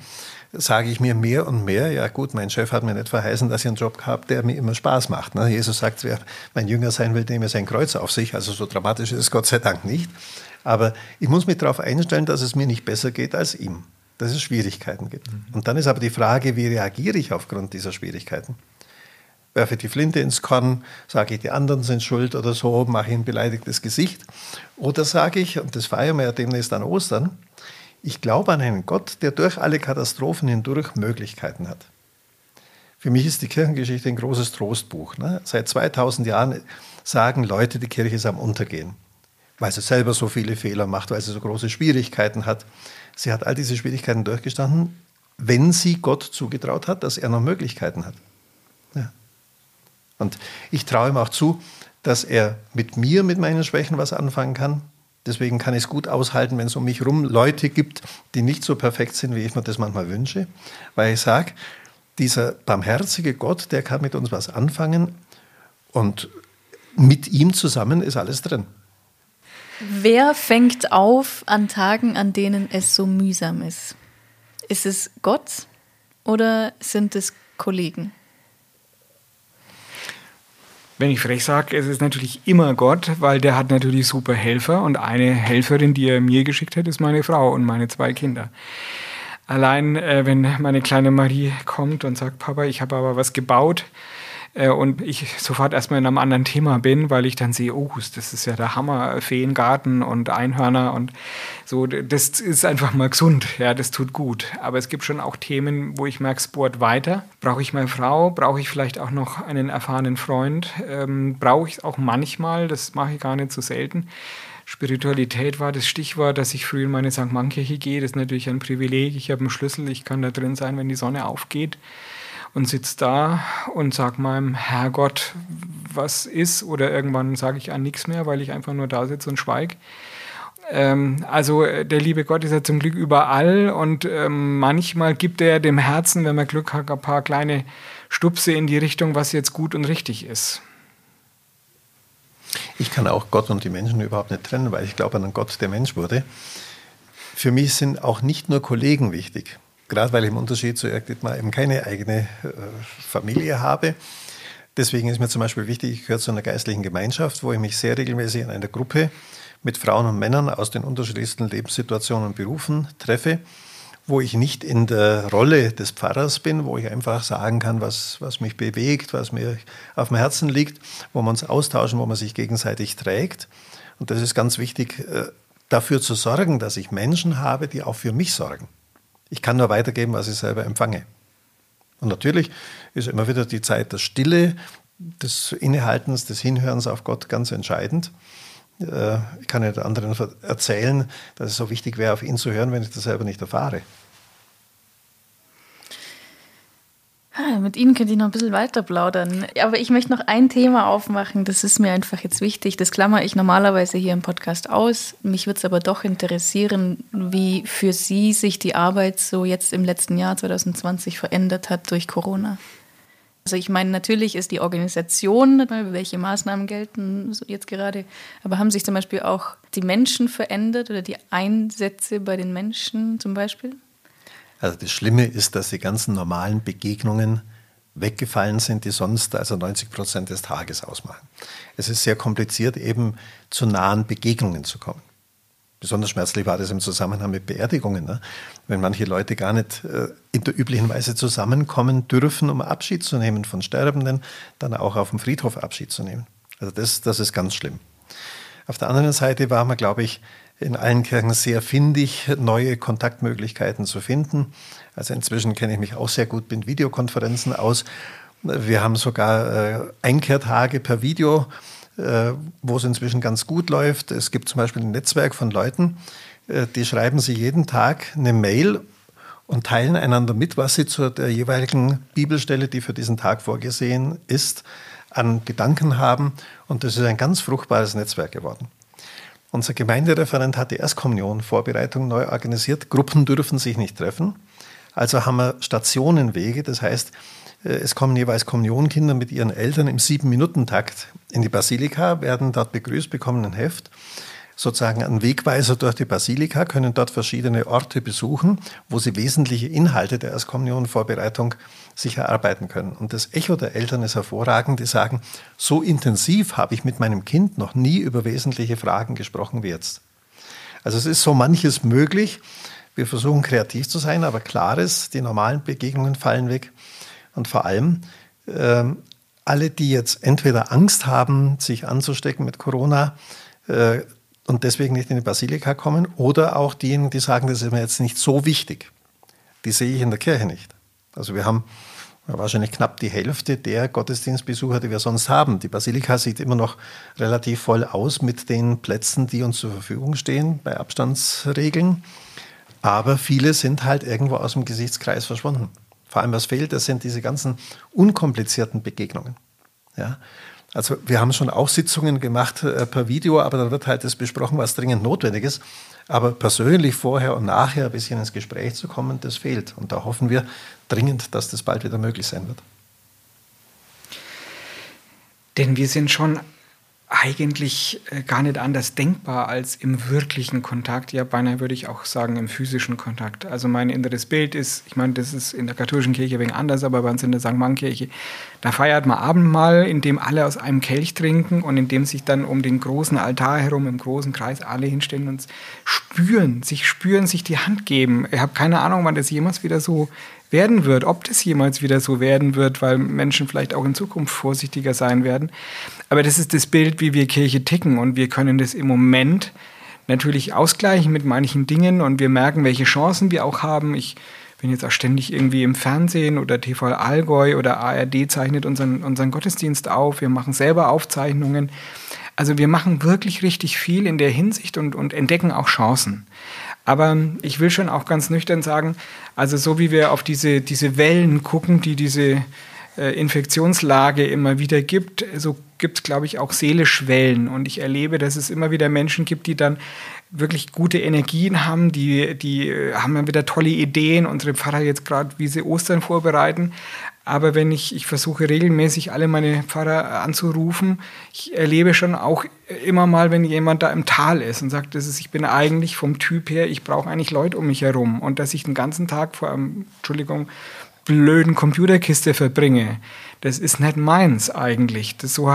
sage ich mir mehr und mehr, ja gut, mein Chef hat mir nicht verheißen, dass ich einen Job habe, der mir immer Spaß macht. Ne? Jesus sagt, wer mein Jünger sein will, nehme sein Kreuz auf sich. Also so dramatisch ist es Gott sei Dank nicht. Aber ich muss mich darauf einstellen, dass es mir nicht besser geht als ihm dass es Schwierigkeiten gibt. Mhm. Und dann ist aber die Frage, wie reagiere ich aufgrund dieser Schwierigkeiten? Werfe die Flinte ins Korn, sage ich, die anderen sind schuld oder so, mache ich ein beleidigtes Gesicht. Oder sage ich, und das feiern wir ja demnächst an Ostern, ich glaube an einen Gott, der durch alle Katastrophen hindurch Möglichkeiten hat. Für mich ist die Kirchengeschichte ein großes Trostbuch. Ne? Seit 2000 Jahren sagen Leute, die Kirche ist am Untergehen, weil sie selber so viele Fehler macht, weil sie so große Schwierigkeiten hat. Sie hat all diese Schwierigkeiten durchgestanden, wenn sie Gott zugetraut hat, dass er noch Möglichkeiten hat. Ja. Und ich traue ihm auch zu, dass er mit mir, mit meinen Schwächen was anfangen kann. Deswegen kann ich es gut aushalten, wenn es um mich herum Leute gibt, die nicht so perfekt sind, wie ich mir das manchmal wünsche. Weil ich sage, dieser barmherzige Gott, der kann mit uns was anfangen und mit ihm zusammen ist alles drin. Wer fängt auf an Tagen, an denen es so mühsam ist? Ist es Gott oder sind es Kollegen? Wenn ich frech sage, es ist natürlich immer Gott, weil der hat natürlich super Helfer und eine Helferin, die er mir geschickt hat, ist meine Frau und meine zwei Kinder. Allein äh, wenn meine kleine Marie kommt und sagt, Papa, ich habe aber was gebaut, äh, und ich sofort erstmal in einem anderen Thema bin, weil ich dann sehe, oh, das ist ja der Hammer, Feengarten und Einhörner und so, das ist einfach mal gesund, ja, das tut gut. Aber es gibt schon auch Themen, wo ich merke, Sport weiter. Brauche ich meine Frau? Brauche ich vielleicht auch noch einen erfahrenen Freund? Ähm, Brauche ich es auch manchmal, das mache ich gar nicht so selten. Spiritualität war das Stichwort, dass ich früh in meine St. Mannkirche gehe. Das ist natürlich ein Privileg. Ich habe einen Schlüssel, ich kann da drin sein, wenn die Sonne aufgeht und sitze da und sage meinem Herrgott, was ist, oder irgendwann sage ich an nichts mehr, weil ich einfach nur da sitze und schweige. Ähm, also äh, der liebe Gott ist ja zum Glück überall und ähm, manchmal gibt er dem Herzen, wenn man Glück hat, ein paar kleine Stupse in die Richtung, was jetzt gut und richtig ist. Ich kann auch Gott und die Menschen überhaupt nicht trennen, weil ich glaube an einen Gott, der Mensch wurde. Für mich sind auch nicht nur Kollegen wichtig gerade weil ich im Unterschied zu Dietmar eben keine eigene äh, Familie habe. Deswegen ist mir zum Beispiel wichtig, ich gehöre zu einer geistlichen Gemeinschaft, wo ich mich sehr regelmäßig in einer Gruppe mit Frauen und Männern aus den unterschiedlichsten Lebenssituationen und Berufen treffe, wo ich nicht in der Rolle des Pfarrers bin, wo ich einfach sagen kann, was, was mich bewegt, was mir auf dem Herzen liegt, wo wir uns austauschen, wo man sich gegenseitig trägt. Und das ist ganz wichtig, äh, dafür zu sorgen, dass ich Menschen habe, die auch für mich sorgen. Ich kann nur weitergeben, was ich selber empfange. Und natürlich ist immer wieder die Zeit der Stille, des Innehaltens, des Hinhörens auf Gott ganz entscheidend. Äh, ich kann ja anderen erzählen, dass es so wichtig wäre, auf ihn zu hören, wenn ich das selber nicht erfahre. Mit Ihnen könnte ich noch ein bisschen weiter plaudern. Aber ich möchte noch ein Thema aufmachen, das ist mir einfach jetzt wichtig. Das klammer ich normalerweise hier im Podcast aus. Mich würde es aber doch interessieren, wie für Sie sich die Arbeit so jetzt im letzten Jahr 2020 verändert hat durch Corona. Also ich meine, natürlich ist die Organisation, welche Maßnahmen gelten jetzt gerade, aber haben sich zum Beispiel auch die Menschen verändert oder die Einsätze bei den Menschen zum Beispiel? Also das Schlimme ist, dass die ganzen normalen Begegnungen weggefallen sind, die sonst also 90 Prozent des Tages ausmachen. Es ist sehr kompliziert, eben zu nahen Begegnungen zu kommen. Besonders schmerzlich war das im Zusammenhang mit Beerdigungen, ne? wenn manche Leute gar nicht äh, in der üblichen Weise zusammenkommen dürfen, um Abschied zu nehmen von Sterbenden, dann auch auf dem Friedhof Abschied zu nehmen. Also das, das ist ganz schlimm. Auf der anderen Seite war man, glaube ich, in allen Kirchen sehr findig, neue Kontaktmöglichkeiten zu finden. Also inzwischen kenne ich mich auch sehr gut mit Videokonferenzen aus. Wir haben sogar äh, Einkehrtage per Video, äh, wo es inzwischen ganz gut läuft. Es gibt zum Beispiel ein Netzwerk von Leuten, äh, die schreiben sie jeden Tag eine Mail und teilen einander mit, was sie zu der jeweiligen Bibelstelle, die für diesen Tag vorgesehen ist, an Gedanken haben. Und das ist ein ganz fruchtbares Netzwerk geworden. Unser Gemeindereferent hat die Erstkommunion-Vorbereitung neu organisiert. Gruppen dürfen sich nicht treffen. Also haben wir Stationenwege. Das heißt, äh, es kommen jeweils Kommunionkinder mit ihren Eltern im Sieben-Minuten-Takt in die Basilika, werden dort begrüßt, bekommen ein Heft sozusagen einen Wegweiser durch die Basilika, können dort verschiedene Orte besuchen, wo sie wesentliche Inhalte der Erstkommunionvorbereitung sich erarbeiten können. Und das Echo der Eltern ist hervorragend, die sagen, so intensiv habe ich mit meinem Kind noch nie über wesentliche Fragen gesprochen wie jetzt. Also es ist so manches möglich. Wir versuchen kreativ zu sein, aber klar ist, die normalen Begegnungen fallen weg. Und vor allem, äh, alle, die jetzt entweder Angst haben, sich anzustecken mit Corona, äh, und deswegen nicht in die Basilika kommen. Oder auch diejenigen, die sagen, das ist mir jetzt nicht so wichtig. Die sehe ich in der Kirche nicht. Also wir haben wahrscheinlich knapp die Hälfte der Gottesdienstbesucher, die wir sonst haben. Die Basilika sieht immer noch relativ voll aus mit den Plätzen, die uns zur Verfügung stehen bei Abstandsregeln. Aber viele sind halt irgendwo aus dem Gesichtskreis verschwunden. Vor allem, was fehlt, das sind diese ganzen unkomplizierten Begegnungen. Ja? Also wir haben schon auch Sitzungen gemacht äh, per Video, aber dann wird halt das besprochen, was dringend notwendig ist. Aber persönlich vorher und nachher ein bisschen ins Gespräch zu kommen, das fehlt. Und da hoffen wir dringend, dass das bald wieder möglich sein wird. Denn wir sind schon eigentlich äh, gar nicht anders denkbar als im wirklichen Kontakt. Ja, beinahe würde ich auch sagen im physischen Kontakt. Also mein inneres Bild ist, ich meine, das ist in der katholischen Kirche wenig anders, aber bei uns in der St. Mann-Kirche, da feiert man Abendmahl, in dem alle aus einem Kelch trinken und in dem sich dann um den großen Altar herum im großen Kreis alle hinstellen und spüren, sich spüren, sich die Hand geben. Ich habe keine Ahnung, wann das jemals wieder so werden wird, ob das jemals wieder so werden wird, weil Menschen vielleicht auch in Zukunft vorsichtiger sein werden. Aber das ist das Bild, wie wir Kirche ticken und wir können das im Moment natürlich ausgleichen mit manchen Dingen und wir merken, welche Chancen wir auch haben. Ich bin jetzt auch ständig irgendwie im Fernsehen oder TV Allgäu oder ARD zeichnet unseren, unseren Gottesdienst auf. Wir machen selber Aufzeichnungen. Also wir machen wirklich richtig viel in der Hinsicht und, und entdecken auch Chancen. Aber ich will schon auch ganz nüchtern sagen, also so wie wir auf diese, diese Wellen gucken, die diese äh, Infektionslage immer wieder gibt, so gibt es, glaube ich, auch seelisch Wellen. Und ich erlebe, dass es immer wieder Menschen gibt, die dann wirklich gute Energien haben, die, die äh, haben dann wieder tolle Ideen. Unsere Pfarrer jetzt gerade, wie sie Ostern vorbereiten. Aber wenn ich, ich versuche regelmäßig alle meine Pfarrer anzurufen, ich erlebe schon auch immer mal, wenn jemand da im Tal ist und sagt, das ist, ich bin eigentlich vom Typ her, ich brauche eigentlich Leute um mich herum und dass ich den ganzen Tag vor einem, Entschuldigung, blöden Computerkiste verbringe, das ist nicht meins eigentlich. Das, so,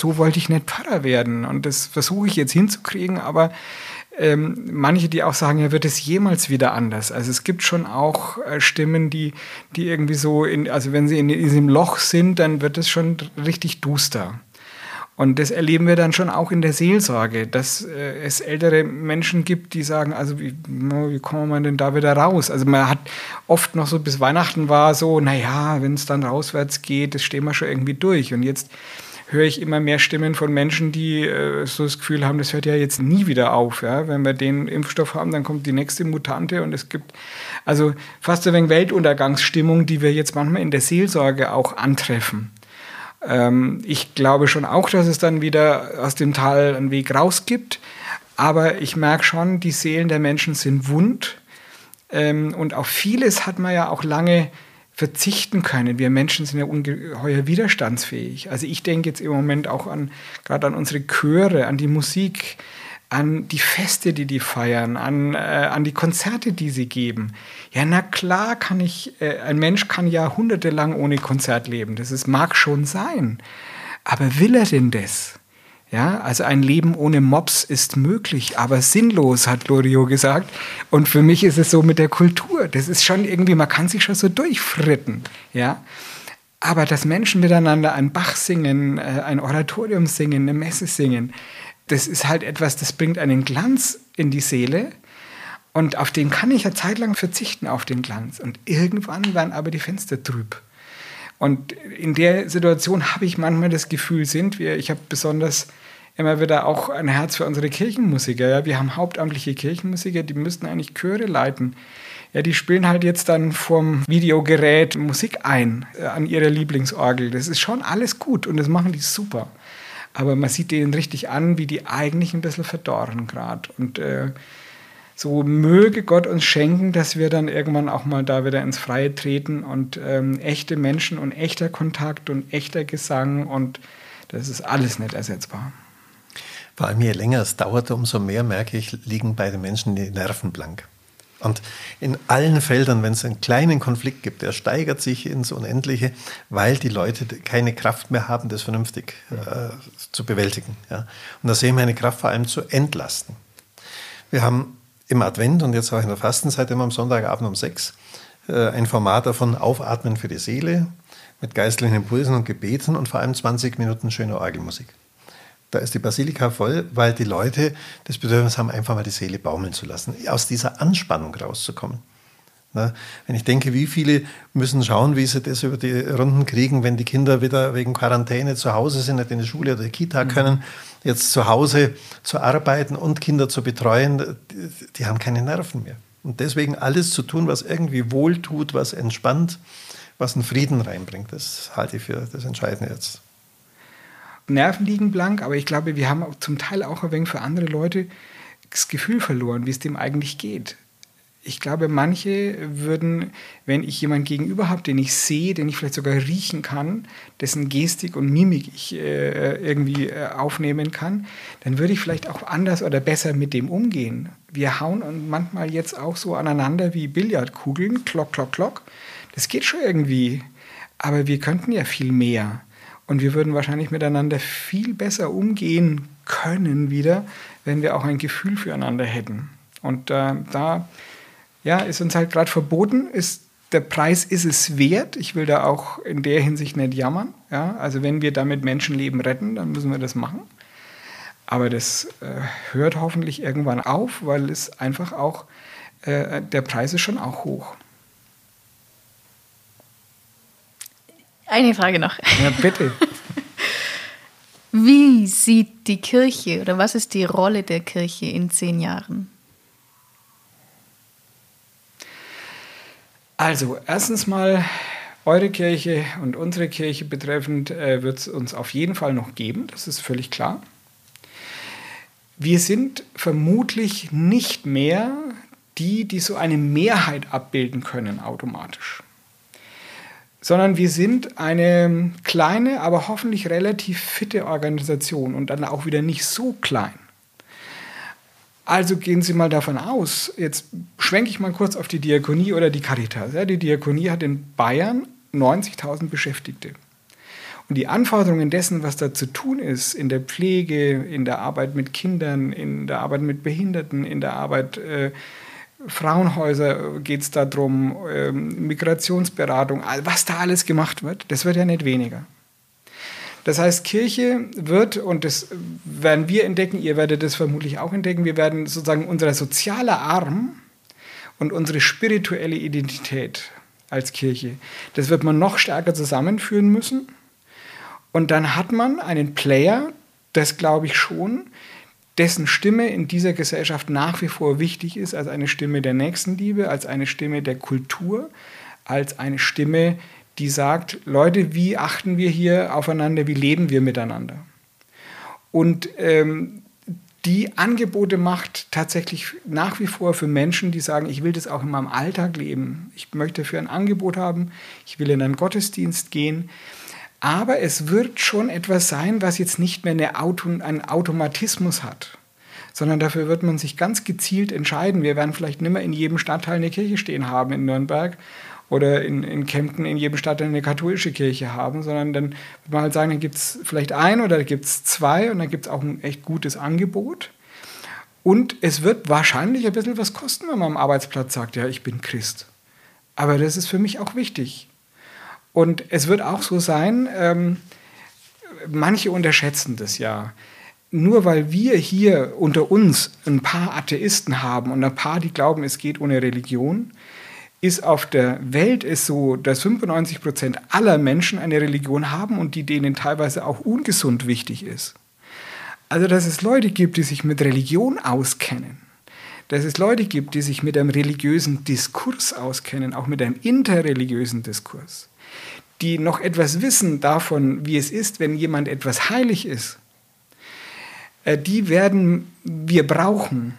so wollte ich nicht Pfarrer werden und das versuche ich jetzt hinzukriegen, aber ähm, manche, die auch sagen, ja, wird es jemals wieder anders. Also es gibt schon auch äh, Stimmen, die, die irgendwie so, in, also wenn sie in diesem Loch sind, dann wird es schon richtig duster. Und das erleben wir dann schon auch in der Seelsorge, dass äh, es ältere Menschen gibt, die sagen, also wie, wie kommen wir denn da wieder raus? Also man hat oft noch so bis Weihnachten war so, naja, wenn es dann rauswärts geht, das stehen wir schon irgendwie durch. Und jetzt höre ich immer mehr Stimmen von Menschen, die äh, so das Gefühl haben, das hört ja jetzt nie wieder auf. Ja? Wenn wir den Impfstoff haben, dann kommt die nächste Mutante und es gibt also fast ein wenig Weltuntergangsstimmung, die wir jetzt manchmal in der Seelsorge auch antreffen. Ähm, ich glaube schon auch, dass es dann wieder aus dem Tal einen Weg raus gibt, aber ich merke schon, die Seelen der Menschen sind wund ähm, und auf vieles hat man ja auch lange verzichten können. Wir Menschen sind ja ungeheuer widerstandsfähig. Also ich denke jetzt im Moment auch an gerade an unsere Chöre, an die Musik, an die Feste, die die feiern, an, äh, an die Konzerte, die sie geben. Ja, na klar kann ich, äh, ein Mensch kann jahrhundertelang ohne Konzert leben. Das ist, mag schon sein. Aber will er denn das? Ja, also ein Leben ohne Mops ist möglich, aber sinnlos, hat Loriot gesagt. Und für mich ist es so mit der Kultur. Das ist schon irgendwie, man kann sich schon so durchfritten. Ja, aber dass Menschen miteinander ein Bach singen, äh, ein Oratorium singen, eine Messe singen, das ist halt etwas, das bringt einen Glanz in die Seele. Und auf den kann ich ja zeitlang verzichten, auf den Glanz. Und irgendwann werden aber die Fenster trüb. Und in der Situation habe ich manchmal das Gefühl, sind wir, ich habe besonders immer wieder auch ein Herz für unsere Kirchenmusiker. Ja? Wir haben hauptamtliche Kirchenmusiker, die müssten eigentlich Chöre leiten. Ja, die spielen halt jetzt dann vom Videogerät Musik ein äh, an ihrer Lieblingsorgel. Das ist schon alles gut und das machen die super. Aber man sieht denen richtig an, wie die eigentlich ein bisschen verdorren gerade. Und äh, so möge Gott uns schenken, dass wir dann irgendwann auch mal da wieder ins Freie treten und ähm, echte Menschen und echter Kontakt und echter Gesang und das ist alles nicht ersetzbar. Vor allem je länger es dauert, umso mehr merke ich, liegen bei den Menschen die Nerven blank. Und in allen Feldern, wenn es einen kleinen Konflikt gibt, der steigert sich ins Unendliche, weil die Leute keine Kraft mehr haben, das vernünftig äh, zu bewältigen. Ja. Und da sehen wir eine Kraft vor allem zu entlasten. Wir haben im Advent und jetzt auch in der Fastenzeit immer am Sonntagabend um sechs äh, ein Format davon Aufatmen für die Seele mit geistlichen Impulsen und Gebeten und vor allem 20 Minuten schöne Orgelmusik. Da ist die Basilika voll, weil die Leute das Bedürfnis haben, einfach mal die Seele baumeln zu lassen, aus dieser Anspannung rauszukommen. Na, wenn ich denke, wie viele müssen schauen, wie sie das über die Runden kriegen, wenn die Kinder wieder wegen Quarantäne zu Hause sind, nicht in die Schule oder die Kita mhm. können, jetzt zu Hause zu arbeiten und Kinder zu betreuen, die, die haben keine Nerven mehr. Und deswegen alles zu tun, was irgendwie wohltut, was entspannt, was einen Frieden reinbringt, das halte ich für das Entscheidende jetzt. Nerven liegen blank, aber ich glaube, wir haben zum Teil auch ein wenig für andere Leute das Gefühl verloren, wie es dem eigentlich geht ich glaube, manche würden, wenn ich jemanden gegenüber habe, den ich sehe, den ich vielleicht sogar riechen kann, dessen Gestik und Mimik ich äh, irgendwie äh, aufnehmen kann, dann würde ich vielleicht auch anders oder besser mit dem umgehen. Wir hauen und manchmal jetzt auch so aneinander wie Billardkugeln, klock, klock, klock. Das geht schon irgendwie. Aber wir könnten ja viel mehr. Und wir würden wahrscheinlich miteinander viel besser umgehen können wieder, wenn wir auch ein Gefühl füreinander hätten. Und äh, da ja, ist uns halt gerade verboten, ist der Preis ist es wert. Ich will da auch in der Hinsicht nicht jammern. Ja, also wenn wir damit Menschenleben retten, dann müssen wir das machen. Aber das äh, hört hoffentlich irgendwann auf, weil es einfach auch, äh, der Preis ist schon auch hoch. Eine Frage noch. Ja, bitte. Wie sieht die Kirche oder was ist die Rolle der Kirche in zehn Jahren? Also, erstens mal, eure Kirche und unsere Kirche betreffend äh, wird es uns auf jeden Fall noch geben, das ist völlig klar. Wir sind vermutlich nicht mehr die, die so eine Mehrheit abbilden können automatisch, sondern wir sind eine kleine, aber hoffentlich relativ fitte Organisation und dann auch wieder nicht so klein. Also gehen Sie mal davon aus, jetzt schwenke ich mal kurz auf die Diakonie oder die Caritas. Ja, die Diakonie hat in Bayern 90.000 Beschäftigte. Und die Anforderungen dessen, was da zu tun ist, in der Pflege, in der Arbeit mit Kindern, in der Arbeit mit Behinderten, in der Arbeit äh, Frauenhäuser geht es darum, äh, Migrationsberatung, was da alles gemacht wird, das wird ja nicht weniger. Das heißt, Kirche wird, und das werden wir entdecken, ihr werdet das vermutlich auch entdecken, wir werden sozusagen unser sozialer Arm und unsere spirituelle Identität als Kirche, das wird man noch stärker zusammenführen müssen. Und dann hat man einen Player, das glaube ich schon, dessen Stimme in dieser Gesellschaft nach wie vor wichtig ist als eine Stimme der Nächstenliebe, als eine Stimme der Kultur, als eine Stimme die sagt, Leute, wie achten wir hier aufeinander, wie leben wir miteinander? Und ähm, die Angebote macht tatsächlich nach wie vor für Menschen, die sagen, ich will das auch in meinem Alltag leben. Ich möchte dafür ein Angebot haben, ich will in einen Gottesdienst gehen. Aber es wird schon etwas sein, was jetzt nicht mehr eine Auto, einen Automatismus hat, sondern dafür wird man sich ganz gezielt entscheiden. Wir werden vielleicht nicht mehr in jedem Stadtteil eine Kirche stehen haben in Nürnberg oder in, in Kempten in jedem Stadtteil eine katholische Kirche haben, sondern dann würde man halt sagen, dann gibt es vielleicht ein oder gibt es zwei und dann gibt es auch ein echt gutes Angebot. Und es wird wahrscheinlich ein bisschen was kosten, wenn man am Arbeitsplatz sagt, ja, ich bin Christ. Aber das ist für mich auch wichtig. Und es wird auch so sein, ähm, manche unterschätzen das ja. Nur weil wir hier unter uns ein paar Atheisten haben und ein paar, die glauben, es geht ohne Religion, ist auf der Welt es so, dass 95 Prozent aller Menschen eine Religion haben und die denen teilweise auch ungesund wichtig ist. Also, dass es Leute gibt, die sich mit Religion auskennen, dass es Leute gibt, die sich mit einem religiösen Diskurs auskennen, auch mit einem interreligiösen Diskurs, die noch etwas wissen davon, wie es ist, wenn jemand etwas heilig ist, äh, die werden wir brauchen.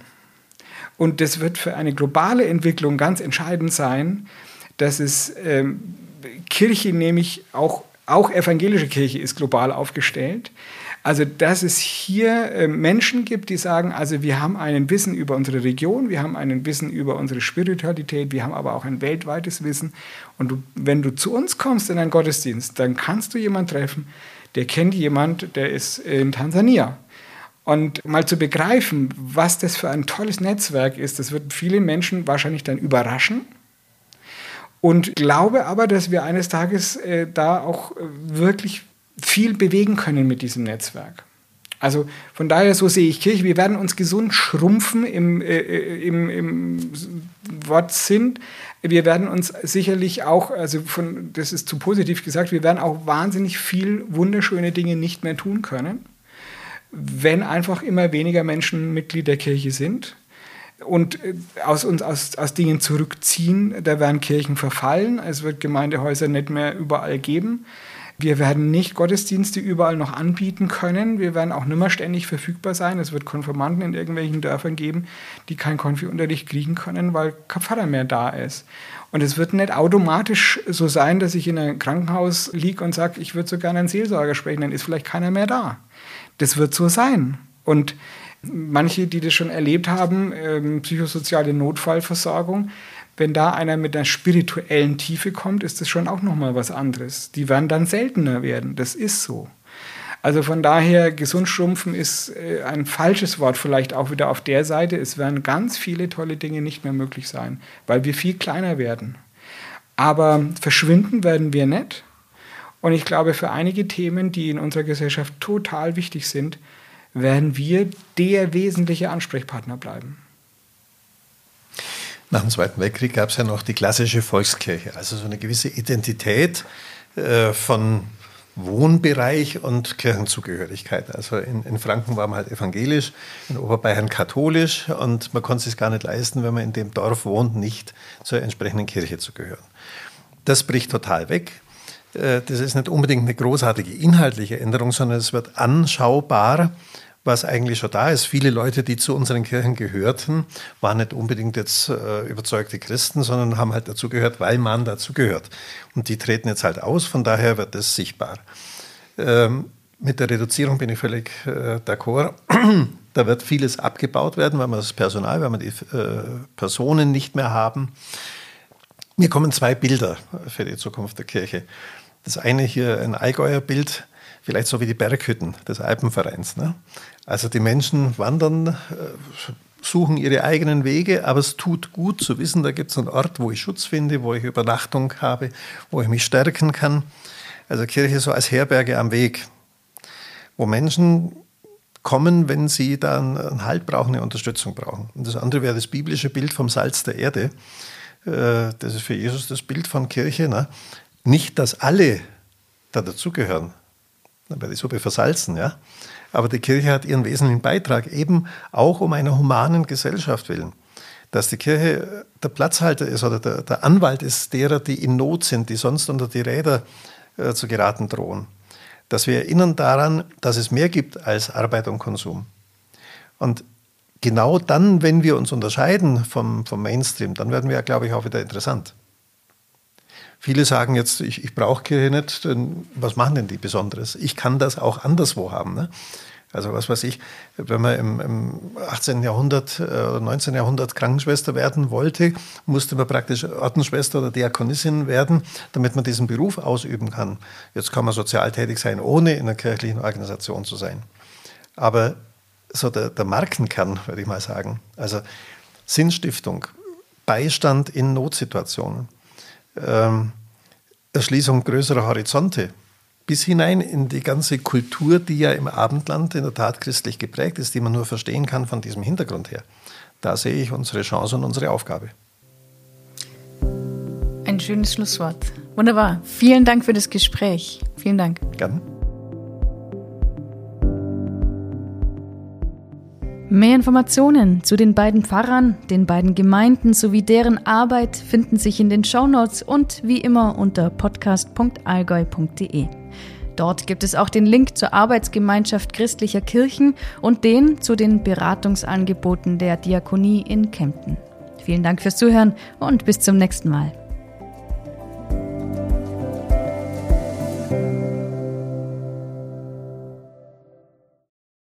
Und das wird für eine globale Entwicklung ganz entscheidend sein, dass es ähm, Kirche nämlich auch, auch evangelische Kirche ist global aufgestellt. Also, dass es hier äh, Menschen gibt, die sagen, also wir haben ein Wissen über unsere Region, wir haben ein Wissen über unsere Spiritualität, wir haben aber auch ein weltweites Wissen. Und du, wenn du zu uns kommst in einen Gottesdienst, dann kannst du jemanden treffen, der kennt jemand, der ist in Tansania und mal zu begreifen, was das für ein tolles Netzwerk ist, das wird viele Menschen wahrscheinlich dann überraschen. Und glaube aber, dass wir eines Tages äh, da auch äh, wirklich viel bewegen können mit diesem Netzwerk. Also von daher, so sehe ich Kirche, wir werden uns gesund schrumpfen im, äh, äh im, im Wort Sinn. Wir werden uns sicherlich auch, also von, das ist zu positiv gesagt, wir werden auch wahnsinnig viel wunderschöne Dinge nicht mehr tun können wenn einfach immer weniger Menschen Mitglied der Kirche sind und äh, aus uns aus, aus Dingen zurückziehen, da werden Kirchen verfallen, es wird Gemeindehäuser nicht mehr überall geben. Wir werden nicht Gottesdienste überall noch anbieten können. Wir werden auch nimmer ständig verfügbar sein. Es wird Konfirmanden in irgendwelchen Dörfern geben, die keinen Konfi-Unterricht kriegen können, weil kein Pfarrer mehr da ist. Und es wird nicht automatisch so sein, dass ich in einem Krankenhaus liege und sage, ich würde so gerne einen Seelsorger sprechen, dann ist vielleicht keiner mehr da. Das wird so sein. Und manche, die das schon erlebt haben, ähm, psychosoziale Notfallversorgung, wenn da einer mit einer spirituellen Tiefe kommt, ist das schon auch nochmal was anderes. Die werden dann seltener werden. Das ist so. Also von daher, gesund schrumpfen ist äh, ein falsches Wort vielleicht auch wieder auf der Seite. Es werden ganz viele tolle Dinge nicht mehr möglich sein, weil wir viel kleiner werden. Aber verschwinden werden wir nicht. Und ich glaube, für einige Themen, die in unserer Gesellschaft total wichtig sind, werden wir der wesentliche Ansprechpartner bleiben. Nach dem Zweiten Weltkrieg gab es ja noch die klassische Volkskirche, also so eine gewisse Identität äh, von Wohnbereich und Kirchenzugehörigkeit. Also in, in, Franken war man halt evangelisch, in Oberbayern katholisch und man konnte es gar nicht leisten, wenn man in dem Dorf wohnt, nicht zur entsprechenden Kirche zu gehören. Das bricht total weg. Äh, das ist nicht unbedingt eine großartige inhaltliche Änderung, sondern es wird anschaubar was eigentlich schon da ist. Viele Leute, die zu unseren Kirchen gehörten, waren nicht unbedingt jetzt äh, überzeugte Christen, sondern haben halt dazu gehört, weil man dazu gehört. Und die treten jetzt halt aus, von daher wird das sichtbar. Ähm, mit der Reduzierung bin ich völlig äh, d'accord. da wird vieles abgebaut werden, weil wir das Personal, weil wir die äh, Personen nicht mehr haben. Mir kommen zwei Bilder für die Zukunft der Kirche. Das eine hier ein Allgäuer Bild, vielleicht so wie die Berghütten des Alpenvereins. Ne? Also die Menschen wandern, äh, suchen ihre eigenen Wege, aber es tut gut zu wissen, da gibt es einen Ort, wo ich Schutz finde, wo ich Übernachtung habe, wo ich mich stärken kann. Also Kirche so als Herberge am Weg, wo Menschen kommen, wenn sie dann einen Halt brauchen, eine Unterstützung brauchen. Und das andere wäre das biblische Bild vom Salz der Erde. Äh, das ist für Jesus das Bild von Kirche. Ne? Nicht, dass alle da dazugehören, dann wäre die Suppe versalzen, ja. Aber die Kirche hat ihren wesentlichen Beitrag eben auch um einer humanen Gesellschaft willen. Dass die Kirche der Platzhalter ist oder der, der Anwalt ist derer, die in Not sind, die sonst unter die Räder äh, zu geraten drohen. Dass wir erinnern daran, dass es mehr gibt als Arbeit und Konsum. Und genau dann, wenn wir uns unterscheiden vom, vom Mainstream, dann werden wir, glaube ich, auch wieder interessant. Viele sagen jetzt, ich, ich brauche Kirche nicht, denn was machen denn die Besonderes? Ich kann das auch anderswo haben. Ne? Also was weiß ich, wenn man im, im 18. Jahrhundert äh, oder 19. Jahrhundert Krankenschwester werden wollte, musste man praktisch Ordensschwester oder Diakonissin werden, damit man diesen Beruf ausüben kann. Jetzt kann man sozial tätig sein, ohne in einer kirchlichen Organisation zu sein. Aber so der, der Markenkern, würde ich mal sagen, also Sinnstiftung, Beistand in Notsituationen, ähm, Erschließung größerer Horizonte bis hinein in die ganze Kultur, die ja im Abendland in der Tat christlich geprägt ist, die man nur verstehen kann von diesem Hintergrund her. Da sehe ich unsere Chance und unsere Aufgabe. Ein schönes Schlusswort. Wunderbar. Vielen Dank für das Gespräch. Vielen Dank. Gerne. Mehr Informationen zu den beiden Pfarrern, den beiden Gemeinden sowie deren Arbeit finden sich in den Shownotes und wie immer unter podcast.allgäu.de. Dort gibt es auch den Link zur Arbeitsgemeinschaft christlicher Kirchen und den zu den Beratungsangeboten der Diakonie in Kempten. Vielen Dank fürs Zuhören und bis zum nächsten Mal.